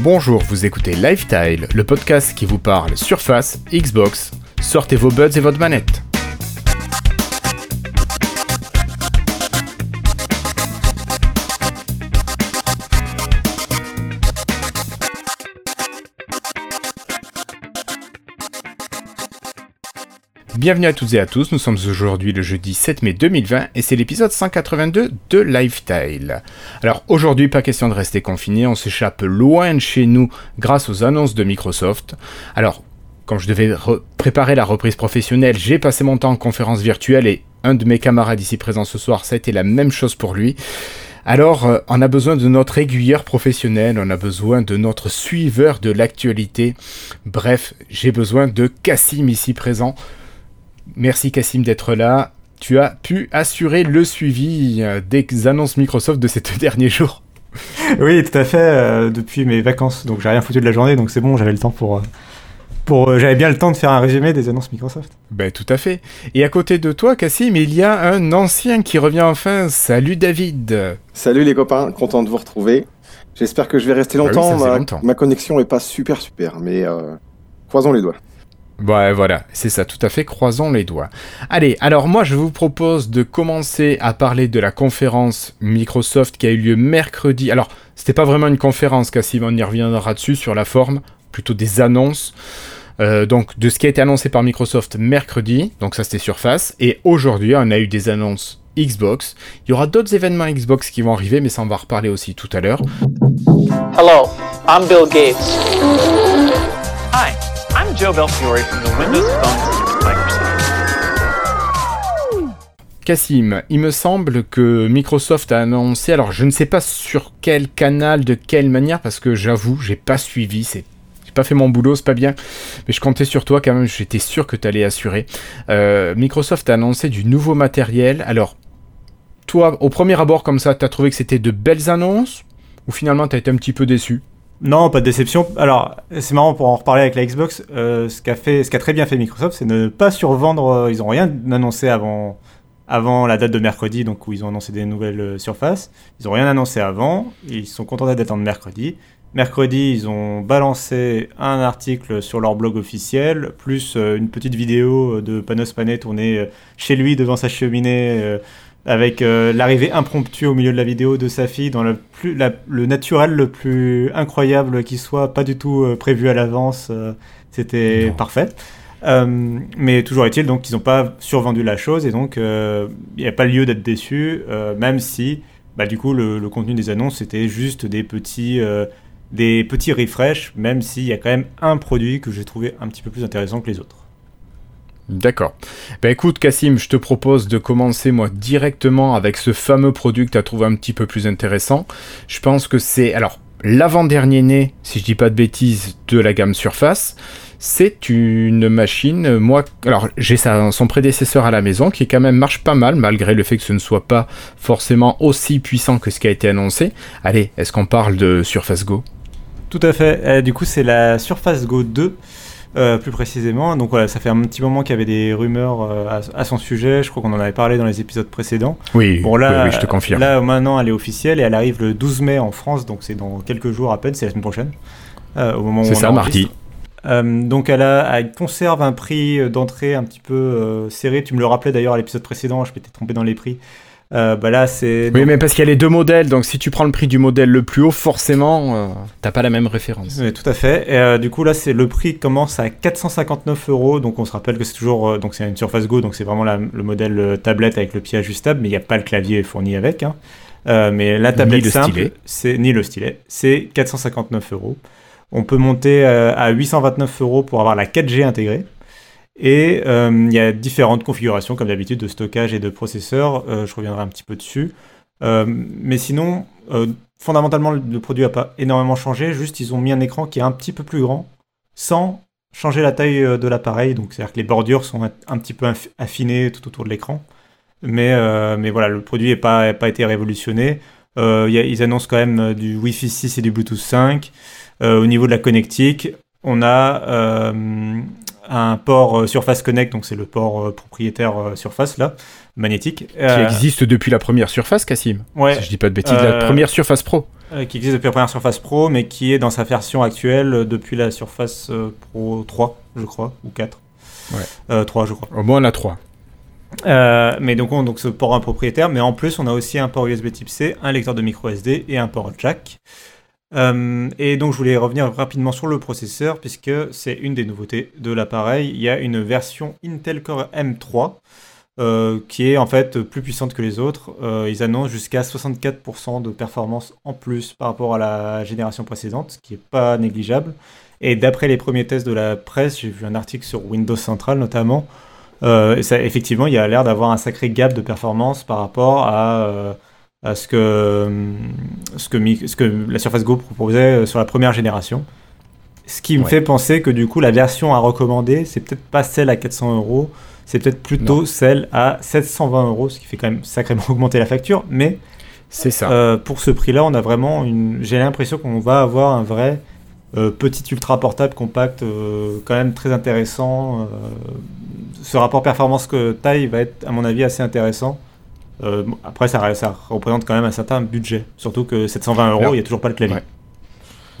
Bonjour, vous écoutez Lifetile, le podcast qui vous parle Surface, Xbox. Sortez vos buds et votre manette. Bienvenue à toutes et à tous, nous sommes aujourd'hui le jeudi 7 mai 2020 et c'est l'épisode 182 de Lifetile. Alors aujourd'hui pas question de rester confiné, on s'échappe loin de chez nous grâce aux annonces de Microsoft. Alors quand je devais préparer la reprise professionnelle, j'ai passé mon temps en conférence virtuelle et un de mes camarades ici présents ce soir, ça a été la même chose pour lui. Alors, euh, on a besoin de notre aiguilleur professionnel, on a besoin de notre suiveur de l'actualité. Bref, j'ai besoin de Cassim ici présent Merci Cassim d'être là. Tu as pu assurer le suivi euh, des annonces Microsoft de ces deux derniers jours. Oui, tout à fait, euh, depuis mes vacances. Donc j'ai rien foutu de la journée, donc c'est bon, j'avais le temps pour... Euh, pour j'avais bien le temps de faire un résumé des annonces Microsoft. Ben tout à fait. Et à côté de toi, Cassim, il y a un ancien qui revient enfin. Salut David. Salut les copains, content de vous retrouver. J'espère que je vais rester ah longtemps. ma, connexion est pas super super, mais croisons les doigts. Ouais, voilà, c'est ça, tout à fait, croisons les doigts. Allez, alors moi je vous propose de commencer à parler de la conférence Microsoft qui a eu lieu mercredi. Alors, c'était pas vraiment une conférence, Cassim, on y reviendra dessus sur la forme, plutôt des annonces. Euh, donc de ce qui a été annoncé par Microsoft mercredi, donc ça c'était Surface, et aujourd'hui on a eu des annonces Xbox. Il y aura d'autres événements Xbox qui vont arriver, mais ça on va reparler aussi tout à l'heure. Hello, I'm Bill Gates. Hi. Joe Belfiore Windows Phone Microsoft. Cassim, il me semble que Microsoft a annoncé, alors je ne sais pas sur quel canal, de quelle manière, parce que j'avoue, j'ai pas suivi, c'est pas fait mon boulot, c'est pas bien, mais je comptais sur toi quand même, j'étais sûr que tu allais assurer. Euh, Microsoft a annoncé du nouveau matériel. Alors, toi, au premier abord comme ça, tu as trouvé que c'était de belles annonces ou finalement tu as été un petit peu déçu? Non, pas de déception. Alors, c'est marrant pour en reparler avec la Xbox. Euh, ce qu'a très bien fait Microsoft, c'est ne pas survendre. Euh, ils n'ont rien annoncé avant, avant la date de mercredi, donc où ils ont annoncé des nouvelles euh, surfaces. Ils n'ont rien annoncé avant. Ils sont contents d'attendre mercredi. Mercredi, ils ont balancé un article sur leur blog officiel, plus une petite vidéo de Panos Panay tournée chez lui devant sa cheminée avec euh, l'arrivée impromptue au milieu de la vidéo de sa fille dans le, plus, le naturel le plus incroyable qui soit, pas du tout euh, prévu à l'avance, euh, c'était parfait. mais toujours est-il donc qu'ils n'ont pas survendu la chose et donc il n'y a pas lieu d'être déçu, même si bah, du coup le, le, contenu des annonces c'était juste des petits, des petits refresh, même s'il y a quand même un produit que j'ai trouvé un petit peu plus intéressant que les autres. D'accord. Ben écoute Cassim, je te propose de commencer moi directement avec ce fameux produit que tu as trouvé un petit peu plus intéressant. Je pense que c'est alors l'avant-dernier né, si je dis pas de bêtises, de la gamme Surface. C'est une machine, moi, alors j'ai son prédécesseur à la maison qui quand même marche pas mal malgré le fait que ce ne soit pas forcément aussi puissant que ce qui a été annoncé. Allez, est-ce qu'on parle de Surface Go? Tout à fait. Euh, du coup, c'est la Surface Go 2. Euh, plus précisément. Donc voilà, ça fait un petit moment qu'il y avait des rumeurs euh, à, son sujet. Je crois qu'on en avait parlé dans les épisodes précédents. Oui, bon, là, je te confirme. Là, maintenant, elle est officielle et elle arrive le 12 mai en France, donc c'est dans quelques jours à peine, c'est la semaine prochaine. Euh, au moment où C'est ça, mardi. donc elle, a, elle, conserve un prix d'entrée un petit peu serré. Tu me le rappelais d'ailleurs à l'épisode précédent, je m'étais trompé dans les prix. Euh, bah là, c'est. Oui, mais parce qu'il y a les deux modèles, donc si tu prends le prix du modèle le plus haut, forcément, euh, t'as pas la même référence. Oui, tout à fait. Et euh, du coup, là, c'est le prix commence à 459 euros. Donc, on se rappelle que c'est toujours. donc, c'est une Surface Go, donc c'est vraiment le modèle tablette avec le pied ajustable, mais il n'y a pas le clavier fourni avec. Hein. mais la tablette ni simple, c'est ni le stylet, c'est 459 euros. On peut monter à 829 euros pour avoir la 4G intégrée. Et euh, il y a différentes configurations, comme d'habitude, de stockage et de processeur. Euh, je reviendrai un petit peu dessus. Euh, mais sinon, fondamentalement, le produit n'a pas énormément changé. Juste, ils ont mis un écran qui est un petit peu plus grand, sans changer la taille de l'appareil. Donc, c'est-à-dire que les bordures sont un, petit peu affinées tout autour de l'écran. Mais, voilà, le produit n'a pas été révolutionné. ils annoncent quand même du Wi-Fi 6 et du Bluetooth 5. au niveau de la connectique, on a un port euh, Surface Connect, donc c'est le port euh, propriétaire euh, Surface là, magnétique. Qui existe depuis la première Surface, Cassim Ouais. Si je dis pas de bêtises, la première Surface Pro. qui existe depuis la première Surface Pro, mais qui est dans sa version actuelle depuis la Surface Pro 3, je crois, ou 4. Ouais. 3, je crois. Au moins, on a 3. mais donc, on, donc ce port un propriétaire, mais en plus on a aussi un port USB Type C, un lecteur de micro SD et un port jack. Euh, et donc je voulais revenir rapidement sur le processeur puisque c'est une des nouveautés de l'appareil. Il y a une version Intel Core M3 euh, qui est en fait plus puissante que les autres. Euh, ils annoncent jusqu'à 64% de performance en plus par rapport à la génération précédente, ce qui n'est pas négligeable. Et d'après les premiers tests de la presse, j'ai vu un article sur Windows Central notamment. effectivement, il y a l'air d'avoir un sacré gap de performance par rapport à à ce que, ce que, ce que la Surface Go proposait euh, sur la première génération. Ce qui me fait penser que du coup, la version à recommander, c'est peut-être pas celle à 400 euros, c'est peut-être plutôt celle à 720 euros, ce qui fait quand même sacrément augmenter la facture. Mais c'est ça. Euh, pour ce prix-là, on a vraiment une. J'ai l'impression qu'on va avoir un vrai euh, petit ultra portable compact, quand même très intéressant. ce rapport performance que taille va être, à mon avis, assez intéressant. Euh, après, ça, ça, représente quand même un certain budget. Surtout que 720 euros, il n'y a toujours pas le clavier.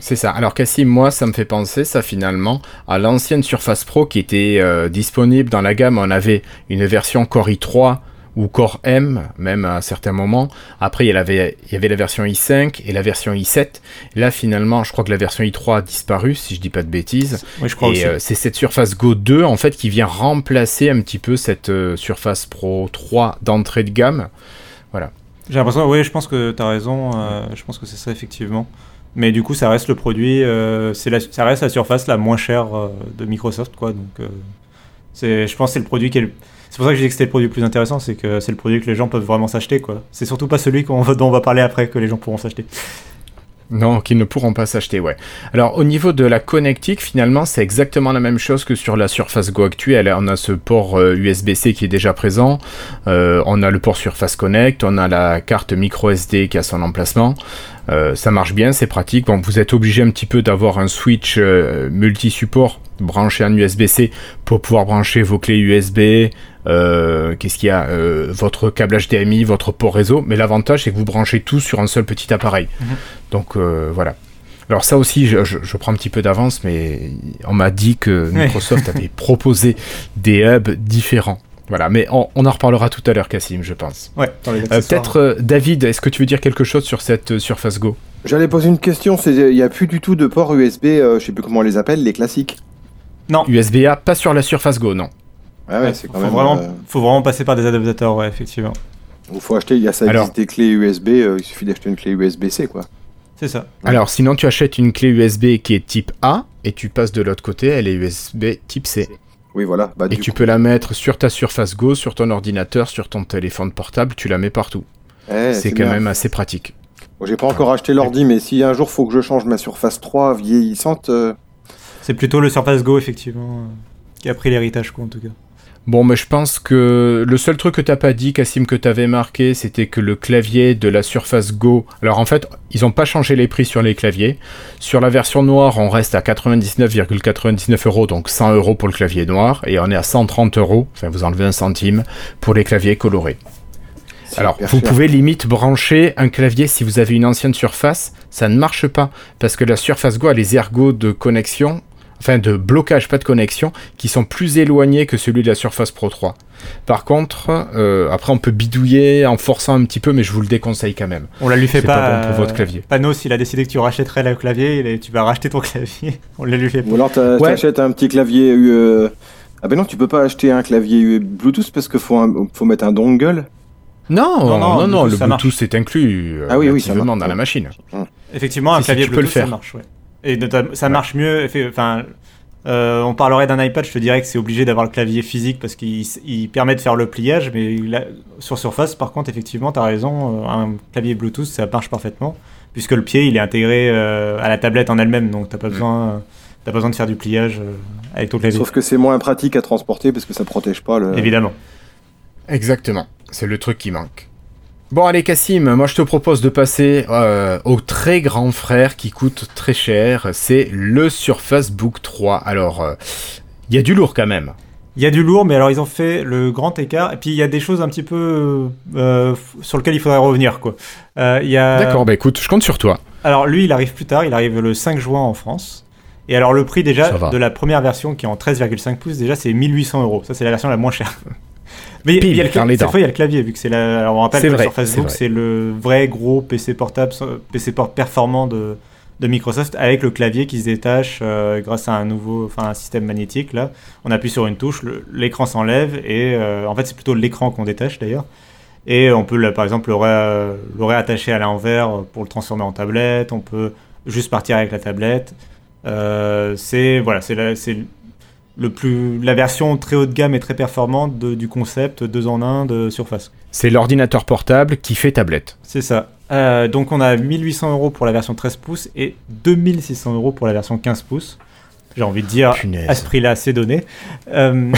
C'est ça. Alors Cassim, moi, ça me fait penser, ça finalement, à l'ancienne Surface Pro qui était euh, disponible dans la gamme. On avait une version Core i3 ou Core M, même à certains moments. Après, il y, avait, il y avait la version i5 et la version i7. Là, finalement, je crois que la version i3 a disparu, si je dis pas de bêtises. Oui, je crois et euh, c'est cette Surface Go 2, en fait, qui vient remplacer un petit peu cette euh, Surface Pro 3 d'entrée de gamme. Voilà. J'ai l'impression, oui, je pense que tu as raison. Euh, je pense que c'est ça, effectivement. Mais du coup, ça reste le produit, c'est la, ça reste la surface la moins chère de Microsoft, quoi. Donc, je pense que c'est le produit qui est le pour ça que je dis que c'était le produit le plus intéressant, c'est que c'est le produit que les gens peuvent vraiment s'acheter, quoi. C'est surtout pas celui dont on va parler après que les gens pourront s'acheter. Non, qu'ils ne pourront pas s'acheter, ouais. Alors, au niveau de la connectique, finalement, c'est exactement la même chose que sur la Surface Go actuelle. On a ce port USB-C euh, qui est déjà présent. Euh, on a le port Surface Connect. On a la carte micro SD qui a son emplacement. Euh, ça marche bien, c'est pratique. Bon, vous êtes obligé un petit peu d'avoir un switch multi-support branché en USB-C pour pouvoir brancher vos clés USB, euh, qu'est-ce qu'il y a euh, Votre câble HDMI, votre port réseau. Mais l'avantage, c'est que vous branchez tout sur un seul petit appareil. Mhm. Donc euh, voilà. Alors ça aussi, je, prends un petit peu d'avance, mais on m'a dit que Microsoft avait proposé des hubs différents. Voilà, mais on, en reparlera tout à l'heure, Cassim, je pense. Ouais, Peut-être, David, est-ce que tu veux dire quelque chose sur cette Surface Go? J'allais poser une question, il n'y a plus du tout de port USB, je sais plus comment on les appelle, les classiques. Non. USB-A, pas sur la Surface Go, non. Ah ouais, c'est quand faut même. Vraiment, euh, Faut vraiment passer par des adaptateurs, ouais, effectivement. Il faut acheter, il y a ça des clés USB, euh, il suffit d'acheter une clé USB-C, quoi. C'est ça. Alors, sinon, tu achètes une clé USB qui est type A et tu passes de l'autre côté, elle est USB type C. Oui, voilà. Bah, et tu peux la mettre sur ta Surface Go, sur ton ordinateur, sur ton téléphone portable, tu la mets partout. Eh, c'est quand même assez pratique. Bon, J'ai pas encore acheté l'ordi, mais si un jour faut que je change ma Surface 3 vieillissante. Euh, c'est plutôt le Surface Go, effectivement, qui a pris l'héritage, quoi, en tout cas. Bon, mais je pense que le seul truc que t'as pas dit, Cassim, que t'avais marqué, c'était que le clavier de la Surface Go. Alors en fait, ils ont pas changé les prix sur les claviers. Sur la version noire, on reste à 99,99 euros, donc 100 euros pour le clavier noir, et on est à 130 euros, enfin vous enlevez un centime, pour les claviers colorés. Alors, vous pouvez limite brancher un clavier si vous avez une ancienne surface, ça ne marche pas parce que la Surface Go a les ergots de connexion enfin de blocage, pas de connexion, qui sont plus éloignés que celui de la Surface Pro 3. Par contre, euh, après on peut bidouiller en forçant un petit peu, mais je vous le déconseille quand même. On la lui fait pas, bon pour votre clavier. Panos, s'il a décidé que tu rachèterais le clavier, et tu vas racheter ton clavier. On la lui fait pas. Ou alors tu achètes un petit clavier. Euh... Ah ben non, tu peux pas acheter un clavier Bluetooth parce qu'il faut, faut mettre un dongle. Non, non, non, le Bluetooth est inclus ah oui, oui, dans la machine. Effectivement, un clavier Bluetooth, le faire. ça marche. Ouais. Et ça marche mieux. Enfin, euh, on parlerait d'un iPad, je te dirais que c'est obligé d'avoir le clavier physique parce qu'il permet de faire le pliage, mais sur Surface, par contre, effectivement, tu as raison, euh, un clavier Bluetooth, ça marche parfaitement, puisque le pied, il est intégré euh, à la tablette en elle-même, donc tu n'as pas, besoin, pas besoin de faire du pliage avec ton clavier. Sauf que c'est moins pratique à transporter parce que ça protège pas le... Évidemment. Exactement, c'est le truc qui manque. Bon allez Cassim, moi je te propose de passer euh, au très grand frère qui coûte très cher, c'est le Surface Book 3. Alors, il euh, y a du lourd quand même. Il y a du lourd, mais alors ils ont fait le grand écart, et puis il y a des choses un petit peu euh, sur lesquelles il faudrait revenir. quoi. D'accord, bah écoute, je compte sur toi. Alors lui, il arrive plus tard, il arrive le 5 juin en France. Et alors le prix déjà de la première version qui est en 13,5 pouces, déjà c'est 1800 euros. Ça c'est la version la moins chère. Mais il y a le, cette fois il y a le clavier vu que c'est la. Alors on rappelle que sur Facebook c'est le vrai gros PC portable, PC port performant de, de Microsoft avec le clavier qui se détache euh, grâce à un nouveau, enfin un système magnétique là. On appuie sur une touche, l'écran s'enlève et euh, en fait c'est plutôt l'écran qu'on détache d'ailleurs. Et on peut par exemple le, réattacher à l'envers pour le transformer en tablette. On peut juste partir avec la tablette. Euh, c'est voilà, c'est la, le plus la version très haut de gamme et très performante du concept 2 en 1 de Surface. C'est l'ordinateur portable qui fait tablette. C'est ça. Euh, donc on a 1800 euros pour la version 13 pouces et 2600 euros pour la version 15 pouces. J'ai envie de dire, à ce prix-là, c'est donné. Euh,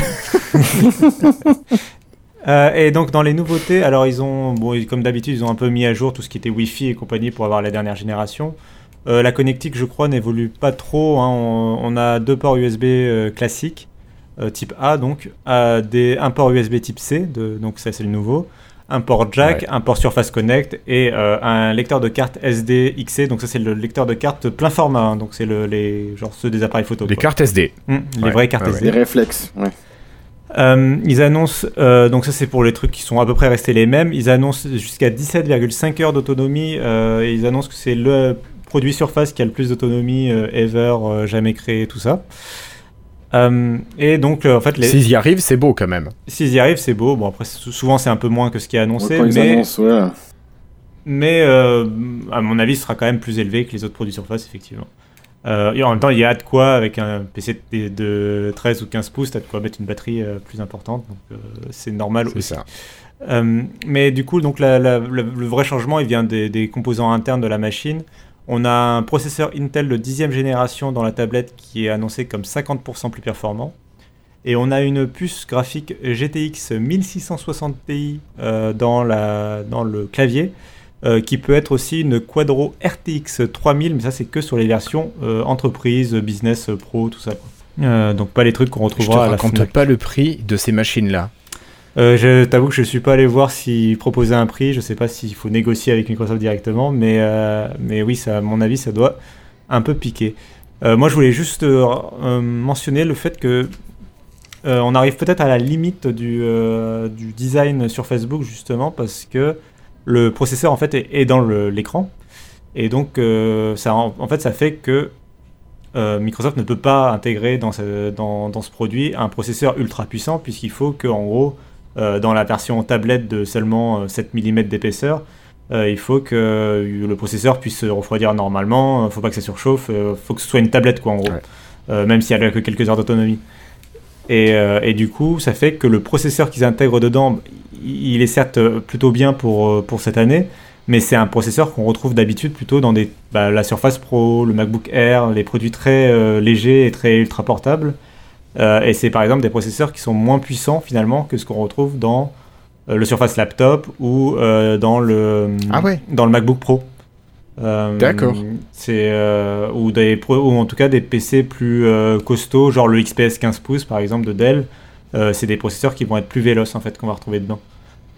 euh, et donc dans les nouveautés, alors ils ont, bon, comme d'habitude, ils ont un peu mis à jour tout ce qui était Wi-Fi et compagnie pour avoir la dernière génération. La connectique, je crois, n'évolue pas trop. Hein. On, a deux ports USB classiques, type A donc, des, un port USB type C, de, donc ça c'est le nouveau un port jack, un port Surface Connect et euh, un lecteur de carte SD XC. Donc ça c'est le lecteur de carte plein format. Hein. donc c'est le, les genre ceux des appareils photo. Les cartes SD. Mmh, les vraies cartes SD. Les réflexes. Euh, ils annoncent, euh, donc ça c'est pour les trucs qui sont à peu près restés les mêmes, ils annoncent jusqu'à 17,5 heures d'autonomie et ils annoncent que c'est le produit Surface qui a le plus d'autonomie ever, jamais créé, tout ça. Euh, et donc, euh, en fait, les... s'ils y arrivent, c'est beau quand même. S'ils y arrivent, c'est beau. Bon, après, souvent, c'est un peu moins que ce qui est annoncé, mais, mais euh, à mon avis, ce sera quand même plus élevé que les autres produits Surface, effectivement. et en même temps, il y a de quoi, avec un PC de, 13 ou 15 pouces, tu as de quoi mettre une batterie plus importante, donc c'est normal aussi. Ça. mais du coup, donc, le vrai changement, il vient des, des composants internes de la machine. On a un processeur Intel de 10 génération dans la tablette qui est annoncé comme 50% plus performant. Et on a une puce graphique GTX 1660 Ti euh, dans, la, dans le clavier, euh, qui peut être aussi une Quadro RTX 3000, mais ça c'est que sur les versions euh, entreprise, business, pro, tout ça. donc pas les trucs qu'on retrouvera Je te raconte pas le prix de ces machines-là. Euh, je t'avoue que je ne suis pas allé voir s'ils proposaient un prix. Je ne sais pas s'il faut négocier avec Microsoft directement, mais, euh, mais oui, ça, à mon avis, ça doit un peu piquer. Euh, moi, je voulais juste mentionner le fait que on arrive peut-être à la limite du, du, design sur Facebook, justement, parce que le processeur, en fait, est, dans l'écran. Et donc, ça, en, fait, ça fait que Microsoft ne peut pas intégrer dans ce, dans, dans ce produit un processeur ultra puissant, puisqu'il faut qu'en gros, euh, dans la version tablette de seulement 7 euh, mm d'épaisseur, euh, il faut que le processeur puisse se refroidir normalement, il ne faut pas que ça surchauffe, il faut que ce soit une tablette quoi en gros, même s'il n'y a que quelques heures d'autonomie. Et, et, du coup, ça fait que le processeur qu'ils intègrent dedans, il est certes plutôt bien pour, pour cette année, mais c'est un processeur qu'on retrouve d'habitude plutôt dans des, bah, la Surface Pro, le MacBook Air, les produits très légers et très ultra portables. Euh, et c'est par exemple des processeurs qui sont moins puissants finalement que ce qu'on retrouve dans euh, le Surface Laptop ou euh, dans, le, ah dans le MacBook Pro. D'accord. C'est ou des ou en tout cas des PC plus costauds, genre le XPS 15 pouces par exemple de Dell. c'est des processeurs qui vont être plus véloces en fait qu'on va retrouver dedans.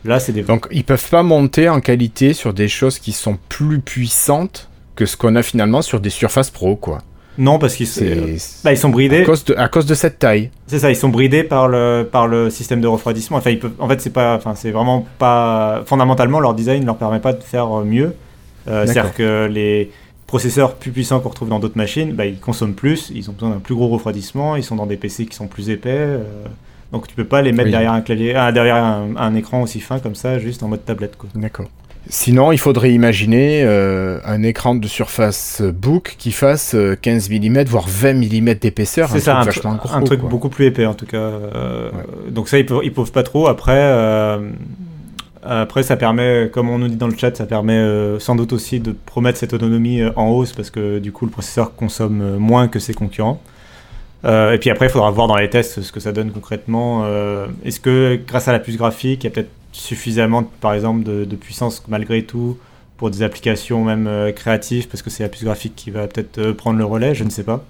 Là, c'est des... Donc ils peuvent pas monter en qualité sur des choses qui sont plus puissantes que ce qu'on a finalement sur des Surface Pro quoi. Non, parce qu'ils bah, ils sont bridés. À cause, de, à cause de cette taille. C'est ça, ils sont bridés par le, par le système de refroidissement. Enfin, ils peuvent, en fait, c'est pas, enfin, c'est vraiment pas. Fondamentalement, leur design ne leur permet pas de faire mieux. Euh, c'est-à-dire que les processeurs plus puissants qu'on retrouve dans d'autres machines, bah, ils consomment plus, ils ont besoin d'un plus gros refroidissement, ils sont dans des PC qui sont plus épais. Euh, donc tu peux pas les mettre derrière un clavier, ah, derrière un, un, écran aussi fin comme ça, juste en mode tablette. D'accord. Sinon, il faudrait imaginer euh, un écran de surface book qui fasse 15 euh, mm, voire 20 mm d'épaisseur. C'est ça, truc un, truc beaucoup plus épais en tout cas. Euh, donc ça, ils peuvent, ils peuvent pas trop. Après, après, ça permet, comme on nous dit dans le chat, ça permet sans doute aussi de promettre cette autonomie en hausse parce que du coup, le processeur consomme moins que ses concurrents. et puis après, il faudra voir dans les tests ce que ça donne concrètement. Est-ce que grâce à la puce graphique, il y a peut-être suffisamment, par exemple, de, puissance malgré tout pour des applications même euh, créatives, parce que c'est la puce graphique qui va peut-être euh, prendre le relais, je ne sais pas.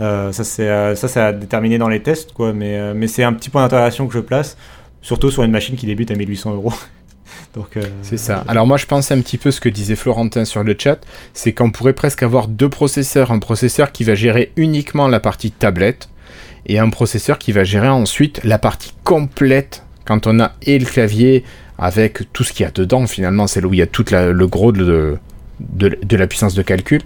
Euh, ça, c'est ça, ça a déterminé dans les tests, quoi, mais, mais c'est un petit point d'interrogation que je place, surtout sur une machine qui débute à 1800 euros. Donc, c'est ça. Alors moi je pense un petit peu ce que disait Florentin sur le chat, c'est qu'on pourrait presque avoir deux processeurs, un processeur qui va gérer uniquement la partie tablette et un processeur qui va gérer ensuite la partie complète quand on a et le clavier avec tout ce qu'il y a dedans finalement, c'est là où il y a tout le gros de, la puissance de calcul.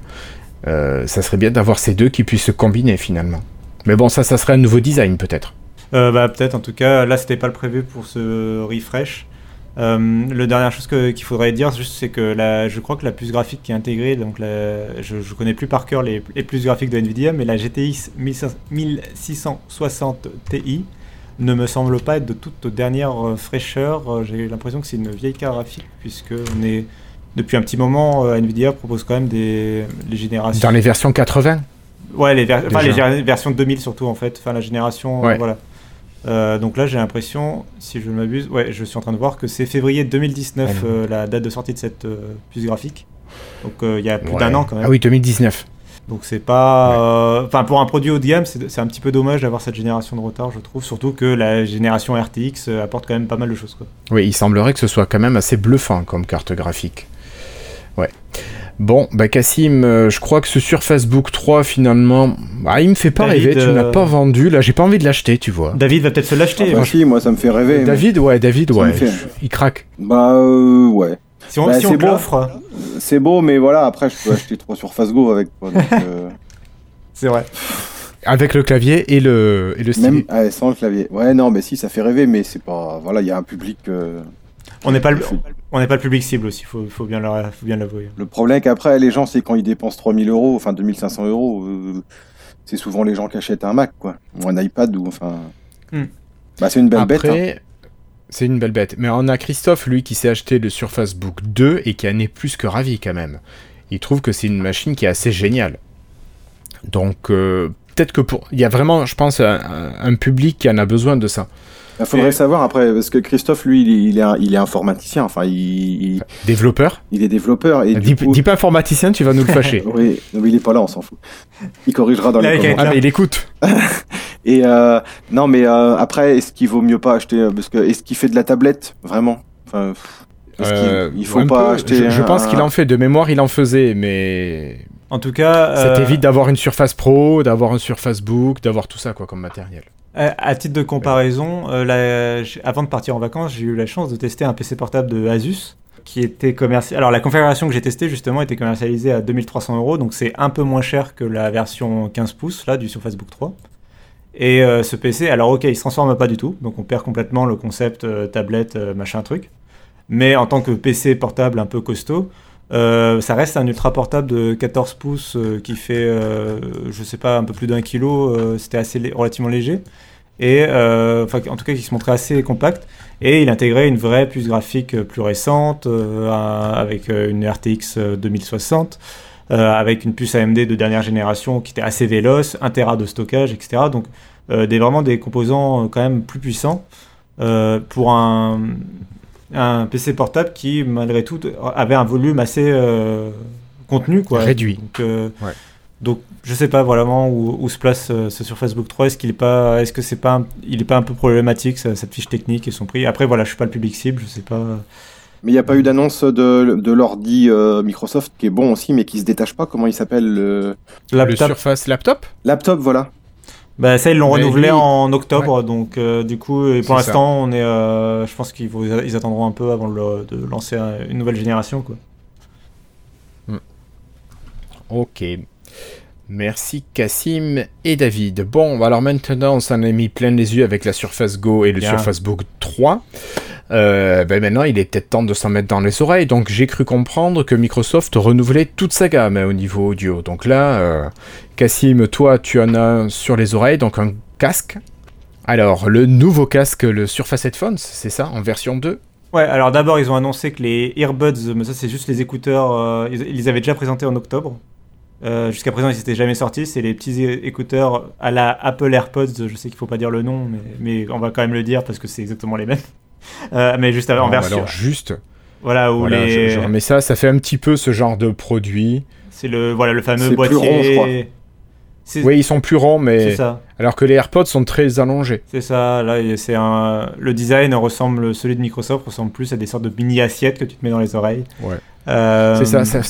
Euh, ça serait bien d'avoir ces deux qui puissent se combiner finalement. Mais bon, ça, ça serait un nouveau design peut-être. Euh, bah, peut-être en tout cas, là c'était pas le prévu pour ce refresh. Euh, le dernière chose qu'il faudrait dire, c'est que je crois que la puce graphique qui est intégrée, donc je, je connais plus par cœur les, les puces graphiques de Nvidia, mais la GTX 1660 Ti ne me semble pas être de toute dernière euh, fraîcheur. Euh, j'ai l'impression que c'est une vieille carte graphique, puisque on est, depuis un petit moment, Nvidia propose quand même des les générations. Dans les versions 80 Ouais, les, les versions 2000 surtout en fait, enfin la génération, voilà. Euh, donc là, j'ai l'impression, si je ne m'abuse, ouais, je suis en train de voir que c'est février 2019 euh, la date de sortie de cette euh, puce graphique. Donc il y a plus d'un an quand même. Ah oui, 2019. Donc c'est pas, enfin pour un produit haut de gamme, c'est un petit peu dommage d'avoir cette génération de retard, je trouve. Surtout que la génération RTX apporte quand même pas mal de choses. Quoi. Oui, il semblerait que ce soit quand même assez bluffant comme carte graphique. Ouais. Bon, bah Cassim, euh, je crois que ce Surface Book 3, finalement, ah, il me fait pas rêver. Tu n'as pas euh, vendu, là, j'ai pas envie de l'acheter, tu vois. David va peut-être se l'acheter. Ah, bah, moi, ça me fait rêver. David, ouais, David, ouais. Il craque. Bah, euh, ouais. Si on, bah, si l'offre. C'est beau, mais voilà, après, je peux acheter trois Surface Go avec. C'est vrai. Avec le clavier et le, et le Même, sans le clavier. Ouais, non, mais si, ça fait rêver, mais c'est pas. Voilà, il y a un public. On n'est pas, le... on n'est pas le public cible aussi, il faut, faut, bien l'avouer. Le problème qu'après, les gens, c'est quand ils dépensent 3000 euros, enfin 2500 euros, euh, c'est souvent les gens qui achètent un Mac, quoi, ou un iPad, ou enfin. Hmm. Bah, c'est une belle bête. Hein. C'est une belle bête. Mais on a Christophe, lui, qui s'est acheté le Surface Book 2 et qui en est plus que ravi quand même. Il trouve que c'est une machine qui est assez géniale. Donc, euh, peut-être que pour. Il y a vraiment, je pense, un public qui en a besoin de ça. Il faudrait savoir après, parce que Christophe, lui, il est, il est, informaticien. Enfin, il, Développeur Il est développeur. Et dis, dis, pas informaticien, tu vas nous le fâcher. oui, mais il est pas là, on s'en fout. Il corrigera dans les commentaires. Ah, mais il écoute. et euh, non, mais euh, après, est-ce qu'il vaut mieux pas acheter euh, Parce que est-ce qu'il fait de la tablette vraiment? Enfin, euh, il faut pas acheter. Je, pense qu'il en fait. De mémoire, il en faisait, mais. En tout cas, ça t'évite d'avoir une Surface Pro, d'avoir un Surface Book, d'avoir tout ça quoi comme matériel. À titre de comparaison, euh, avant de partir en vacances, j'ai eu la chance de tester un PC portable de Asus qui était commercialisé. Alors la configuration que j'ai testée justement était commercialisée à 2300 euros, donc c'est un peu moins cher que la version 15 pouces là du Surface Book 3. Et euh, ce PC, alors ok, il se transforme pas du tout, donc on perd complètement le concept tablette machin truc. Mais en tant que PC portable un peu costaud, ça reste un ultra portable de 14 pouces qui fait, je sais pas, un peu plus d'un kilo. C'était assez relativement léger et euh, enfin en tout cas qui se montrait assez compact et il intégrait une vraie puce graphique euh, plus récente euh, avec une RTX 2060 avec une puce AMD de dernière génération qui était assez véloce, 1 Tera de stockage, etc. Donc des, vraiment des composants quand même plus puissants pour un, un, PC portable qui malgré tout avait un volume assez contenu quoi. Réduit. Donc, ouais. Donc je sais pas vraiment où, se place euh, ce sur Facebook 3. Est-ce qu'il est pas, est-ce que c'est pas, il est pas un peu problématique cette fiche technique et son prix? Après voilà, je suis pas le public cible, je sais pas. Mais il n'y a pas eu d'annonce de, de l'ordi euh, Microsoft qui est bon aussi, mais qui se détache pas. Comment il s'appelle le... Surface Laptop Laptop, voilà. Bah ça ils l'ont renouvelé en octobre, donc euh, du coup pour l'instant on est, je pense qu'ils ils attendront un peu avant de lancer une nouvelle génération quoi. Hmm. Ok. Merci Cassim et David. Bon, alors maintenant on s'en est mis plein les yeux avec la Surface Go et le Surface Book 3. Euh, ben maintenant il est peut-être temps de s'en mettre dans les oreilles. Donc j'ai cru comprendre que Microsoft renouvelait toute sa gamme hein, au niveau audio. Donc là, euh, toi tu en as sur les oreilles, donc un casque. Alors le nouveau casque, le Surface Headphones, c'est ça, en version 2 Ouais, alors d'abord ils ont annoncé que les earbuds, mais ça c'est juste les écouteurs, euh, ils, les avaient déjà présentés en octobre. Euh, jusqu'à présent, ils n'étaient jamais sortis. C'est les petits écouteurs à la Apple AirPods. Je sais qu'il ne faut pas dire le nom, mais, on va quand même le dire parce que c'est exactement les mêmes. Euh, mais juste en version. Alors juste. Voilà, où les... je, remets ça. Ça fait un petit peu ce genre de produit. C'est le, voilà, le fameux boîtier. Oui, ils sont plus ronds, mais. Ça. Alors que les AirPods sont très allongés. C'est ça. Là, c'est un. Le design ressemble, celui de Microsoft ressemble plus à des sortes de mini assiettes que tu te mets dans les oreilles. Ouais. Euh, c'est ça, ça.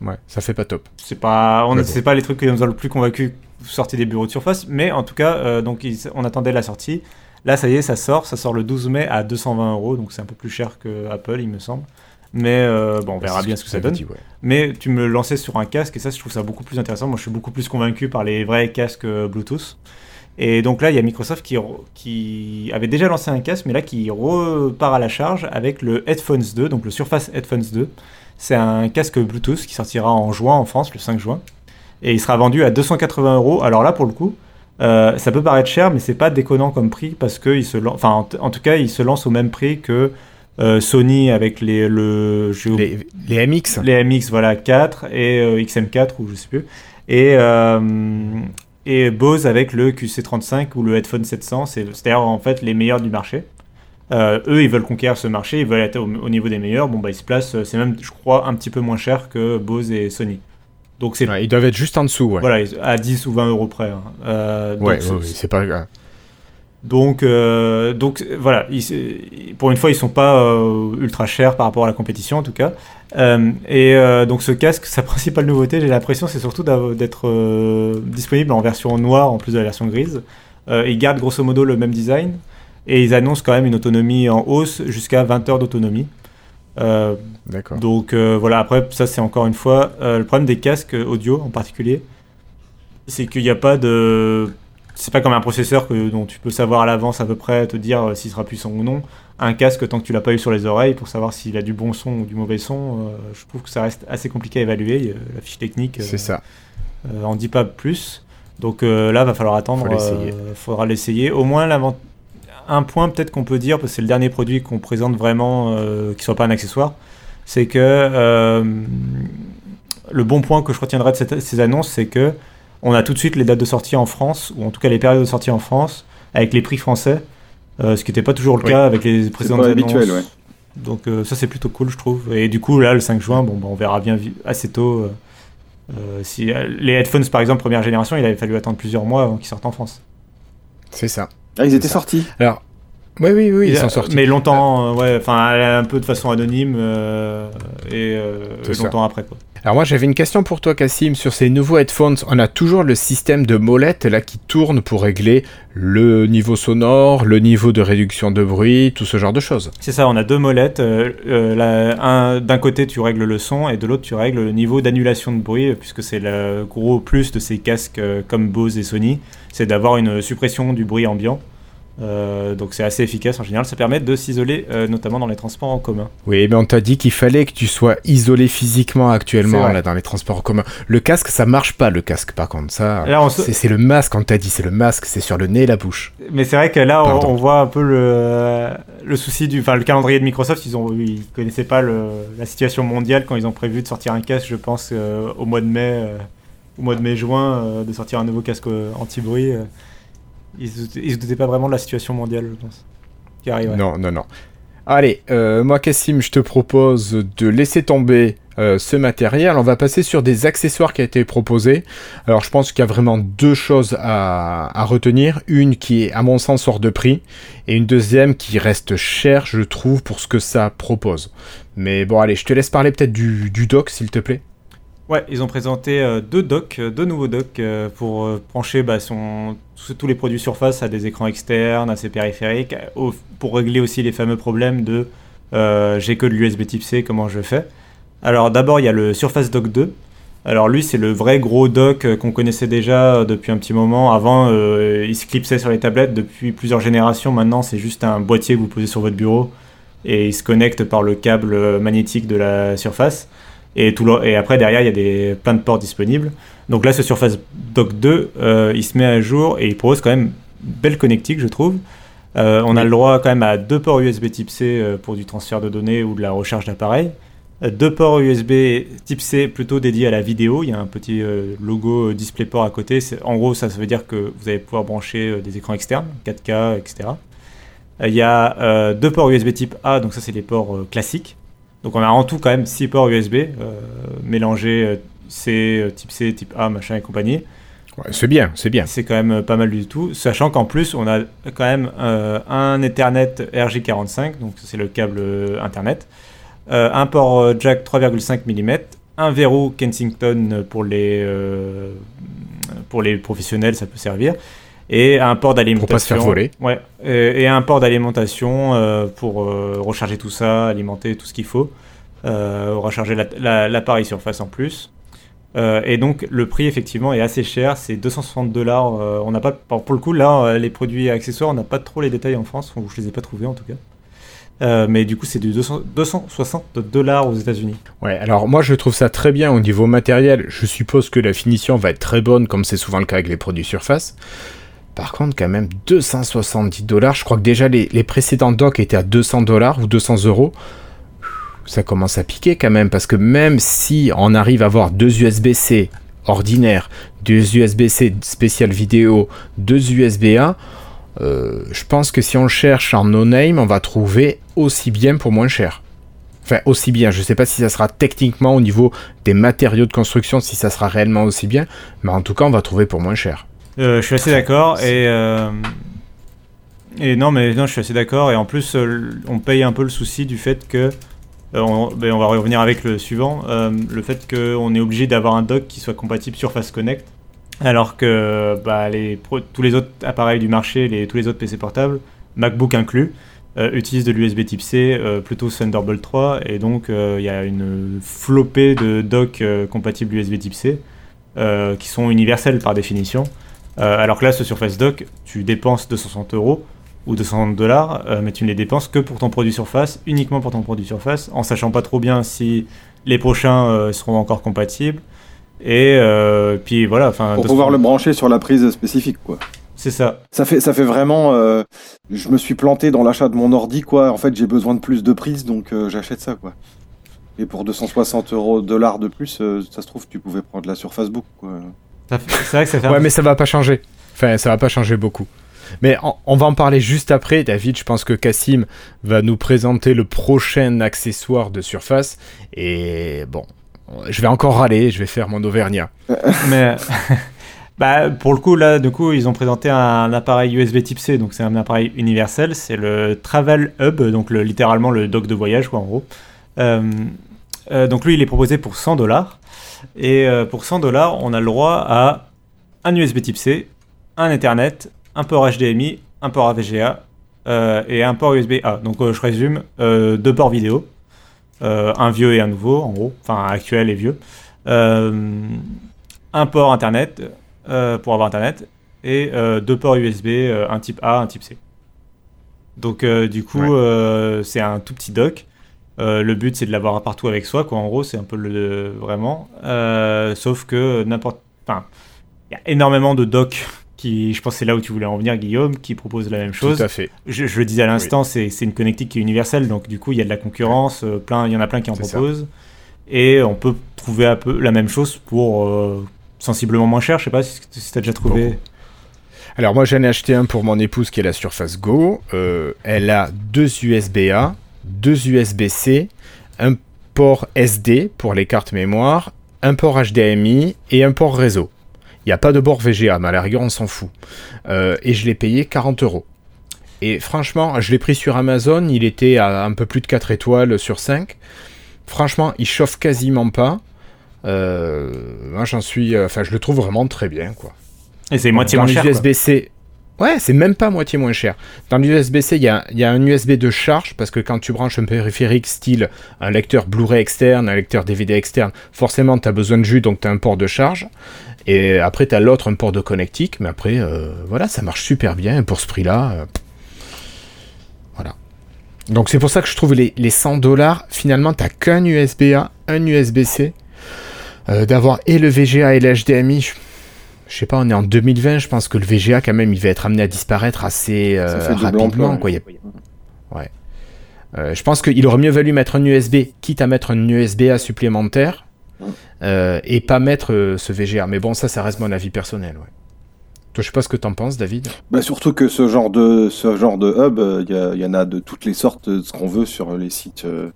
Ouais, ça fait pas top. C'est pas, on, pas les trucs qui nous ont le plus convaincus sortie des bureaux de surface, mais en tout cas, euh, donc on attendait la sortie. Là, ça y est, ça sort, ça sort le 12 mai à 220 euros, donc c'est un peu plus cher que Apple, il me semble. Mais euh, bon, on verra bien ce que ça donne. Mais tu me lançais sur un casque et ça, je trouve ça beaucoup plus intéressant. Moi, je suis beaucoup plus convaincu par les vrais casques euh, Bluetooth. Et donc là, il y a Microsoft qui, qui avait déjà lancé un casque, mais là qui repart à la charge avec le Headphones 2, donc le Surface Headphones 2. C'est un casque Bluetooth qui sortira en juin en France, le 5 juin. Et il sera vendu à 280 euros. Alors là, pour le coup, euh, ça peut paraître cher, mais c'est pas déconnant comme prix parce que il se enfin, en, tout cas, il se lance au même prix que euh, Sony avec les, le, les, les, MX. Les MX, voilà, 4 et euh, XM4 ou je sais plus. Et, et Bose avec le QC35 ou le Headphone 700, c'est-à-dire en fait les meilleurs du marché. eux, ils veulent conquérir ce marché, ils veulent être au, au niveau des meilleurs. Bon, bah, ils se placent, c'est même, je crois, un petit peu moins cher que Bose et Sony. Donc c'est. ils doivent être juste en dessous. Ouais. Voilà, à 10 ou 20 euros près. Hein. Euh, ouais, c'est pas. Donc, euh, donc voilà, pour une fois, ils sont pas euh, ultra chers par rapport à la compétition en tout cas. et donc ce casque, sa principale nouveauté, j'ai l'impression, c'est surtout d'être disponible en version noire en plus de la version grise. ils gardent grosso modo le même design et ils annoncent quand même une autonomie en hausse jusqu'à 20 heures d'autonomie. Euh, D'accord. Donc euh, voilà, après, ça c'est encore une fois euh, le problème des casques audio en particulier, c'est qu'il n'y a pas de. C'est pas comme un processeur que, dont tu peux savoir à l'avance à peu près, te dire s'il sera puissant ou non. Un casque, tant que tu l'as pas eu sur les oreilles, pour savoir s'il a du bon son ou du mauvais son, je trouve que ça reste assez compliqué à évaluer. La fiche technique. c'est ça. en dit pas plus. Donc là, va falloir attendre. Il faudra l'essayer. Au moins, un point peut-être qu'on peut dire, parce que c'est le dernier produit qu'on présente vraiment euh, qui soit pas un accessoire, c'est que euh, le bon point que je retiendrai de ces annonces, c'est que on a tout de suite les dates de sortie en France, ou en tout cas les périodes de sortie en France, avec les prix français, euh, ce qui n'était pas toujours le cas avec les précédentes annonces. Ouais. Donc ça c'est plutôt cool je trouve. Et du coup là le 5 juin, bon, bah, on verra bien assez tôt. si, les headphones par exemple première génération, il avait fallu attendre plusieurs mois avant qu'ils sortent en France. C'est ça. Ah, ils étaient sortis. Alors, oui, oui, oui, ils, sont sortis. Mais longtemps, euh, ouais, enfin, un peu de façon anonyme euh, et euh, longtemps après, quoi. Alors moi j'avais une question pour toi Cassim sur ces nouveaux headphones. On a toujours le système de molette là qui tourne pour régler le niveau sonore, le niveau de réduction de bruit, tout ce genre de choses. C'est ça, on a deux molettes. D'un côté tu règles le son et de l'autre tu règles le niveau d'annulation de bruit puisque c'est le gros plus de ces casques comme Bose et Sony, c'est d'avoir une suppression du bruit ambiant. Euh, donc c'est assez efficace en général, ça permet de s'isoler euh, notamment dans les transports en commun. Oui, mais on t'a dit qu'il fallait que tu sois isolé physiquement actuellement là dans les transports en commun. Le casque, ça marche pas le casque par contre, ça. C'est le masque, on t'a dit, c'est le masque, c'est sur le nez et la bouche. Mais c'est vrai que là on, voit un peu le, le souci du, enfin le calendrier de Microsoft, ils ont, ils connaissaient pas la situation mondiale quand ils ont prévu de sortir un casque, je pense euh, au mois de mai, au mois de mai-juin, de sortir un nouveau casque anti-bruit. Ils ne se doutaient pas vraiment de la situation mondiale, je pense, qui arrive. Non, non, non. Allez, euh, moi, Cassim, je te propose de laisser tomber euh, ce matériel. On va passer sur des accessoires qui ont été proposés. Alors, je pense qu'il y a vraiment deux choses à, retenir. Une qui est, à mon sens, hors de prix. Et une deuxième qui reste chère, je trouve, pour ce que ça propose. Mais bon, allez, je te laisse parler peut-être du, dock, s'il te plaît. Ouais, ils ont présenté euh, deux docks, euh, deux nouveaux docks euh, pour brancher bah, tous les produits Surface à des écrans externes, à ses périphériques, pour régler aussi les fameux problèmes de j'ai que de l'USB Type C, comment je fais? Alors d'abord, il y a le Surface Dock 2. Alors lui, c'est le vrai gros dock qu'on connaissait déjà depuis un petit moment. Avant, il se clipsait sur les tablettes depuis plusieurs générations. Maintenant, c'est juste un boîtier que vous posez sur votre bureau et il se connecte par le câble magnétique de la Surface. Et, tout et après, derrière, il y a des, plein de ports disponibles. Donc là, ce Surface Dock 2, euh, il se met à jour et il propose quand même belle connectique, je trouve. Euh, on a le droit quand même à deux ports USB Type C euh, pour du transfert de données ou de la recharge d'appareil. Deux ports USB Type C plutôt dédiés à la vidéo. Il y a un petit logo DisplayPort à côté. En gros, ça, ça veut dire que vous allez pouvoir brancher des écrans externes, 4K, etc. Il y a deux ports USB type A, donc ça c'est les ports classiques. Donc on a en tout quand même 6 ports USB euh, mélangés euh, C, euh, type C, type A, machin et compagnie. c'est bien, c'est bien. C'est quand même pas mal du tout, sachant qu'en plus, on a quand même un Ethernet RJ45, donc c'est le câble Internet, un port jack 3,5 mm, un verrou Kensington pour les, pour les professionnels, ça peut servir, et un port d'alimentation. Pour pas se faire voler. Ouais, et, un port d'alimentation euh, pour euh, recharger tout ça, alimenter tout ce qu'il faut, euh, recharger l'appareil surface en plus. et donc le prix effectivement est assez cher, c'est 260 dollars. on n'a pas, pour le coup là, les produits accessoires, on n'a pas trop les détails en France, ou je les ai pas trouvés en tout cas. mais du coup, c'est du 260 dollars aux États-Unis. Ouais, alors moi je trouve ça très bien au niveau matériel. Je suppose que la finition va être très bonne, comme c'est souvent le cas avec les produits surface. Par contre, quand même, 270 dollars. Je crois que déjà les, précédents docks étaient à 200 dollars ou 200 euros. Ça commence à piquer quand même, parce que même si on arrive à avoir deux USB-C ordinaires, deux USB-C spécial vidéo, deux USB-A, euh, je pense que si on cherche en no-name, on va trouver aussi bien pour moins cher. Enfin, aussi bien. Je ne sais pas si ça sera techniquement au niveau des matériaux de construction, si ça sera réellement aussi bien, mais en tout cas, on va trouver pour moins cher. Euh, je suis assez d'accord et euh, et non mais non je suis assez d'accord et en plus euh, on paye un peu le souci du fait que on, ben, on, va revenir avec le suivant le fait qu'on est obligé d'avoir un dock qui soit compatible sur Fast Connect alors que bah, les tous les autres appareils du marché les, tous les autres PC portables MacBook inclus utilisent de l'USB Type C plutôt Thunderbolt 3 et donc il y a une flopée de docks compatibles USB Type C qui sont universels par définition alors que là, ce Surface Dock, tu dépenses 260 euros ou 260 dollars, euh, mais tu ne les dépenses que pour ton produit Surface, uniquement pour ton produit Surface, en sachant pas trop bien si les prochains euh, seront encore compatibles. Et puis voilà. Pour pouvoir le brancher sur la prise spécifique, quoi. C'est ça. Ça fait, ça fait vraiment. je me suis planté dans l'achat de mon ordi, quoi. En fait, j'ai besoin de plus de prises, donc j'achète ça, quoi. Et pour 260 euros dollars de plus, ça se trouve, tu pouvais prendre la Surface Book, quoi. C'est vrai que ça fait Ouais, mais ça va pas changer. Enfin, ça va pas changer beaucoup. Mais on, va en parler juste après, David. Je pense que Cassim va nous présenter le prochain accessoire de Surface. Et bon, je vais encore râler, je vais faire mon Auvergnat. mais bah, pour le coup, là, du coup, ils ont présenté un appareil USB Type C, donc c'est un appareil universel. C'est le Travel Hub, donc le, littéralement le dock de voyage, quoi, en gros. Euh, euh, donc lui, il est proposé pour 100 dollars. Et euh, pour 100 dollars, on a le droit à un USB type C, un Ethernet, un port HDMI, un port AVGA euh, et un port USB A. Donc euh, je résume, deux ports vidéo, un vieux et un nouveau en gros, enfin actuel et vieux, un port Internet pour avoir Internet et deux ports USB, un type A, un type C. Donc du coup, c'est un tout petit dock. Euh, le but, c'est de l'avoir partout avec soi, quoi. En gros, c'est un peu le vraiment. Euh, sauf que n'importe. Enfin, il y a énormément de docs qui, je pense, c'est là où tu voulais en venir, Guillaume, qui proposent la même chose. Tout à fait. Je, le disais à l'instant, c'est une connectique qui est universelle, donc du coup, il y a de la concurrence. Euh, plein, il y en a plein qui en proposent. Et on peut trouver un peu la même chose pour sensiblement moins cher. Je sais pas si, si tu as déjà trouvé. Alors moi j'en ai acheté un pour mon épouse qui est la Surface Go. elle a deux USB-A deux USB-C, un port SD pour les cartes mémoire, un port HDMI et un port réseau. Il n'y a pas de bord VGA, mais à la rigueur, on s'en fout. Euh, et je l'ai payé 40 euros. Et franchement, je l'ai pris sur Amazon, il était à un peu plus de 4 étoiles sur 5. Franchement, il chauffe quasiment pas. Euh, moi, j'en suis. Enfin, je le trouve vraiment très bien, quoi. Et c'est moitié moins cher. USB-C. Ouais, c'est même pas moitié moins cher. Dans l'USB-C, il y a, un USB de charge, parce que quand tu branches un périphérique style un lecteur Blu-ray externe, un lecteur DVD externe, forcément tu as besoin de jus, donc tu as un port de charge. Et après, tu as l'autre, un port de connectique, mais après, euh, voilà, ça marche super bien. pour ce prix-là, euh, voilà. Donc c'est pour ça que je trouve les, 100 dollars, finalement, tu qu'un USB-A, un USB-C. Euh, d'avoir et le VGA et le HDMI, je sais pas, on est en 2020, je pense que le VGA quand même, il va être amené à disparaître assez euh, rapidement. Quoi. Ouais. Euh, je pense qu'il aurait mieux valu mettre un USB, quitte à mettre un USB-A supplémentaire, euh, et pas mettre ce VGA. Mais bon, ça, ça reste mon avis personnel. Ouais. Je sais pas ce que t'en penses, David. Bah surtout que ce genre de ce genre de hub, il y, a- y en a de toutes les sortes, de ce qu'on veut sur les sites, euh,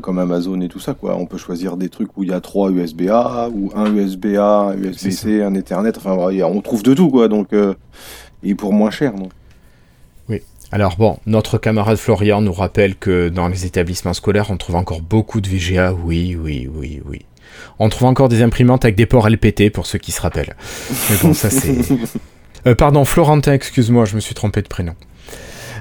comme Amazon et tout ça quoi. On peut choisir des trucs où il y a trois USB-A ou un USB-A, un USB-C, un Ethernet. Enfin a- on trouve de tout quoi. Donc euh, et pour moins cher. Donc. Alors bon, notre camarade Florian nous rappelle que dans les établissements scolaires, on trouve encore beaucoup de VGA. Oui, oui, oui, oui. On trouve encore des imprimantes avec des ports LPT pour ceux qui se rappellent. Mais bon, ça c'est. Euh, pardon, Florentin, excuse-moi, je me suis trompé de prénom.